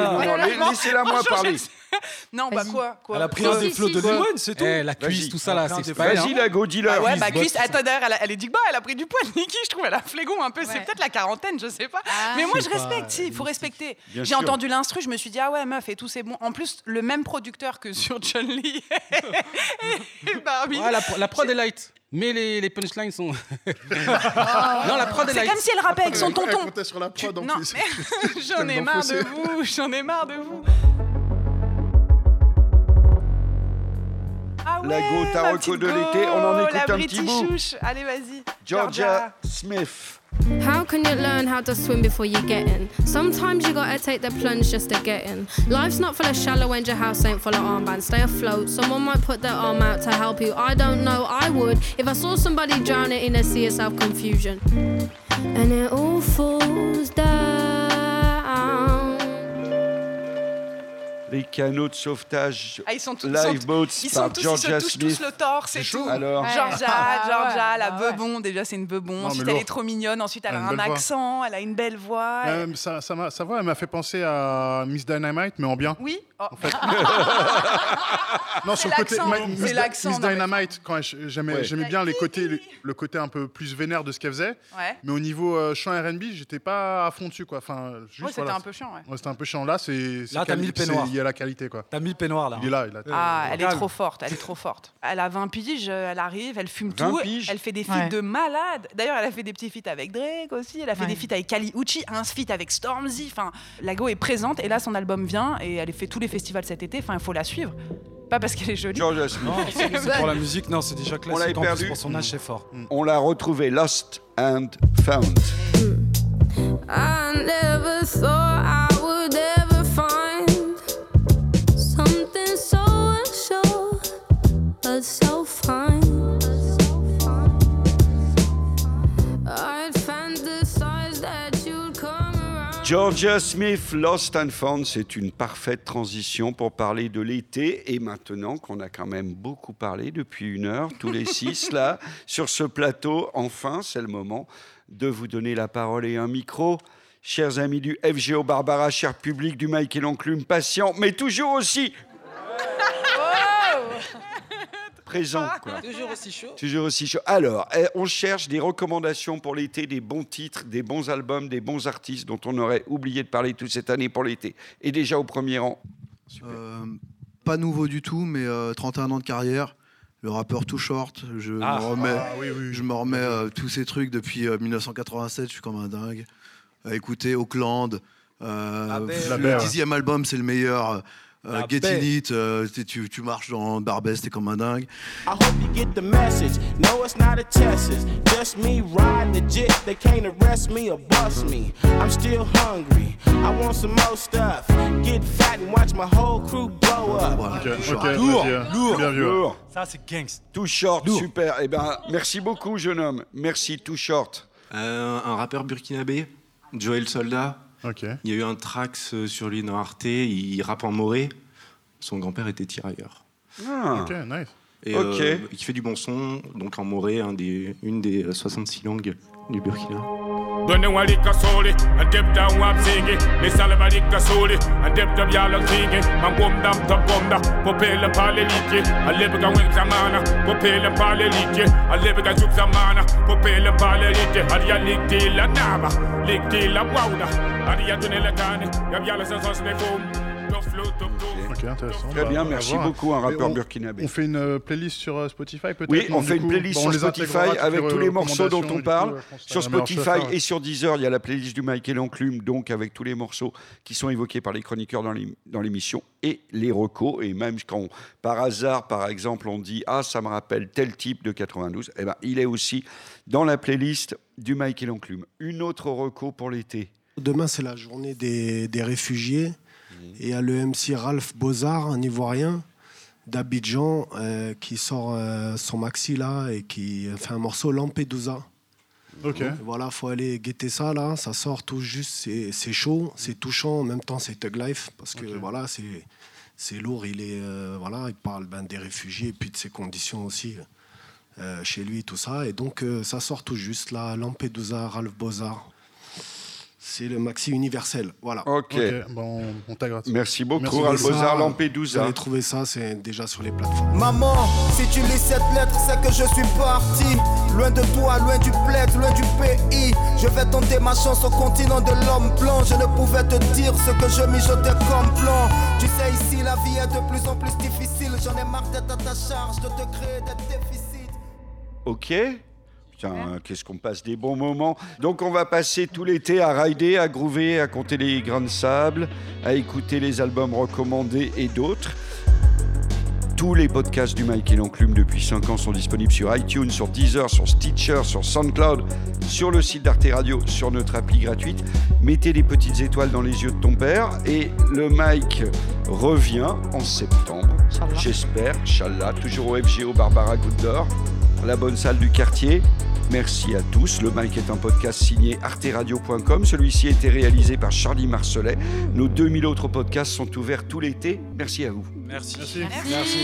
Laissez-la moi parler. Non, bah quoi, quoi Elle a pris Si, un si, des flots si, de Wayne, c'est tout. Eh, la cuisse, tout ça là, c'est pas Vas-y la go, dis-leur. Ah ouais, cuisse, bah cuisse, attends, d'ailleurs, elle, est dit que bah, elle a pris du poids, Niki, je trouve, elle a flégon un peu, c'est peut-être la quarantaine, je sais pas. Ah. mais moi, je respecte, si, il faut respecter. J'ai entendu l'instru, je me suis dit, ah ouais, meuf, et tout, c'est bon. En plus, le même producteur que sur John Lee et Barbie. Ouais, la, la prod est light. Mais les, les punchlines sont. non, la prod, C'est comme si elle rappait avec son tonton. comptait sur la prod en Non, plus. mais j'en ai marre de vous, j'en ai marre de vous. Ah La ouais, go ta reco de l'été, on en écoute la un petit bout. Allez, vas-y. Georgia Smith. How can you learn how to swim before you get in? Sometimes you gotta take the plunge just to get in. Life's not full of shallow and your house ain't full of armbands. Stay afloat. Someone might put their arm out to help you. I don't know, I would if I saw somebody drowning in a sea of self confusion. And it all falls down. Les canaux de sauvetage Ah, ils sont tous, Lifeboats ils sont par tous, Georgia ils se touchent Smith. tous le torse et tout. Alors Georgia, Ah, Georgia, ouais, la ah ouais. bebon. Déjà, c'est une bebon. Non, Ensuite, elle est trop mignonne. Ensuite, elle Elle a un voix. accent. Elle a une belle voix. Euh, ça, ça, m'a- sa voix, elle m'a fait penser à Miss Dynamite, mais en bien. Oui. Oh. Non, C'est sur le côté. l'accent, ma- c'est Miss, non, Dynamite, quand elle- j'aimais Ouais. j'aimais bien les côtés, le côté un peu plus vénère de ce qu'elle faisait. Ouais. Mais au niveau euh, chant RB, j'étais pas à fond dessus. Quoi. Enfin, juste, Ouais, c'était voilà, un peu chiant, ouais. Ouais, c'était un peu chiant. Là, c'est. c'est Là, t'as mis le peignoir. La qualité. quoi. T'as mis le peignoir là. Il est là. Il a... Ah, elle est trop forte, elle est trop forte. Elle a 20 piges, euh, elle arrive, elle fume 20 tout, piges elle fait des feats Ouais. de malade. D'ailleurs, elle a fait des petits feats avec Drake aussi, elle a fait Ouais. des feats avec Kali Uchi, un feat avec Stormzy. Enfin, la go est présente et là, son album vient et elle fait tous les festivals cet été. Enfin, il faut la suivre. Pas parce qu'elle est jolie. Smith. Non, c'est pour la musique, non, c'est déjà On classique. En plus, perdu. pour son âge, c'est fort. On l'a retrouvé Lost and Found. I never thought I would ever Georgia Smith, Lost and Found, c'est une parfaite transition pour parler de l'été. Et maintenant qu'on a quand même beaucoup parlé depuis une heure, tous les six là, sur ce plateau, enfin, c'est le moment de vous donner la parole et un micro. Chers amis du FGO Barbara, cher public du Mike et l'Enclume, patient, mais toujours aussi présent. Quoi. Toujours aussi chaud. Toujours aussi chaud. Alors, eh, on cherche des recommandations pour l'été, des bons titres, des bons albums, des bons artistes dont on aurait oublié de parler toute cette année pour l'été. Et déjà au premier rang. Euh, pas nouveau du tout, mais euh, 31 ans de carrière. Le rappeur Too Short, je Ah. me remets, Ah, oui, oui. je me remets euh, tous ces trucs depuis euh, 1987. Je suis comme un dingue. Euh, écoutez, Auckland, euh, La baie. La le dixième album, c'est le meilleur. Baie. In It, t'es- tu, tu marches dans Barbès, t'es comme un dingue. I hope you get the message. No, it's not a test. It's just me riding the jet. They can't arrest me or bust me. I'm still hungry. I want some more stuff. Get fat and watch my whole crew blow up. Voilà. Lourd, lourd, ouais. lourd. Ça, c'est gangst. Too Short, super. Eh ben, merci beaucoup, jeune homme. Merci, Too Short. Euh, un rappeur burkinabé, Joël Soldat. Il y a eu un trax euh, sur lui dans Arte, il rappe en moré. Son grand-père était tirailleur. Ah. Ok, nice. Et Ok. euh, qui fait du bon son, donc en moré, un des, une des euh, 66 langues du Burkina. Donne walika soli, adepta wapsigi, nisalabarika soli, adepta bialakigi, mangomda mtabomda, popela paleliki, alebega wengzamana, popela paleliki, alebega zugzamana, popela paleliki, adia likti la nama, likti la wauna, adia dunelakani, yabiala sasas mefum. Sensos ne boom. Top flow, top top. Ok, intéressant. Très Bah, bien, à merci beaucoup, un rappeur on- burkinabé. On fait une euh, playlist sur euh, Spotify peut-être? Oui, on fait une coup playlist Bon, sur Spotify avec tous les morceaux dont on parle. coup, Sur Spotify chose faire. et sur Deezer, il y a la playlist du Mike et l'Enclume, donc avec tous les morceaux qui sont évoqués par les chroniqueurs dans l'ém- dans l'émission et les recos. Et même quand, par hasard, par exemple, on dit Ah, ça me rappelle tel type de 92, eh ben, il est aussi dans la playlist du Mike et l'Enclume. Une autre reco pour l'été. Demain, c'est la journée des, des réfugiés. Et il y a le MC Ralph Bozard, un Ivoirien d'Abidjan, euh, qui sort euh, son maxi là et qui fait un morceau Lampedusa. Ok. Voilà, faut aller guetter ça là. Ça sort tout juste, c'est c'est chaud, c'est touchant. En même temps, c'est Thug Life parce que voilà, c'est c'est lourd. Il est euh, voilà, il parle ben, des réfugiés et puis de ses conditions aussi euh, chez lui, tout ça. Et donc euh, ça sort tout juste là, Lampedusa, Ralph Bozard. C'est le maxi universel, voilà. Ok. bon, on taguera ça. Merci beaucoup, Ça, Bozard, Vous Lampedusa. allez trouver ça, c'est déjà sur les plateformes. Maman, si tu lis cette lettre, c'est que je suis parti. Loin de toi, loin du bled, loin du pays. Je vais tenter ma chance au continent de l'homme blanc. Je ne pouvais te dire ce que je mijotais comme plan. Tu sais, ici, la vie est de plus en plus difficile. J'en ai marre d'être à ta charge, de te créer des déficits. Ok Putain, qu'est-ce qu'on passe des bons moments. Donc on va passer tout l'été à rider, à groover, à compter les grains de sable, à écouter les albums recommandés et d'autres. Tous les podcasts du Mike et l'Enclume depuis 5 ans sont disponibles sur iTunes, sur Deezer, sur Stitcher, sur SoundCloud, sur le site d'Arte Radio, sur notre appli gratuite. Mettez des petites étoiles dans les yeux de ton père et le Mike revient en septembre. J'espère, Inch'Allah, toujours au FGO Barbara Goutte d'Or, la bonne salle du quartier. Merci à tous. Le Mike est un podcast signé arteradio.com. Celui-ci a été réalisé par Charlie Marcelet. Nos 2000 autres podcasts sont ouverts tout l'été. Merci à vous. Merci. Merci.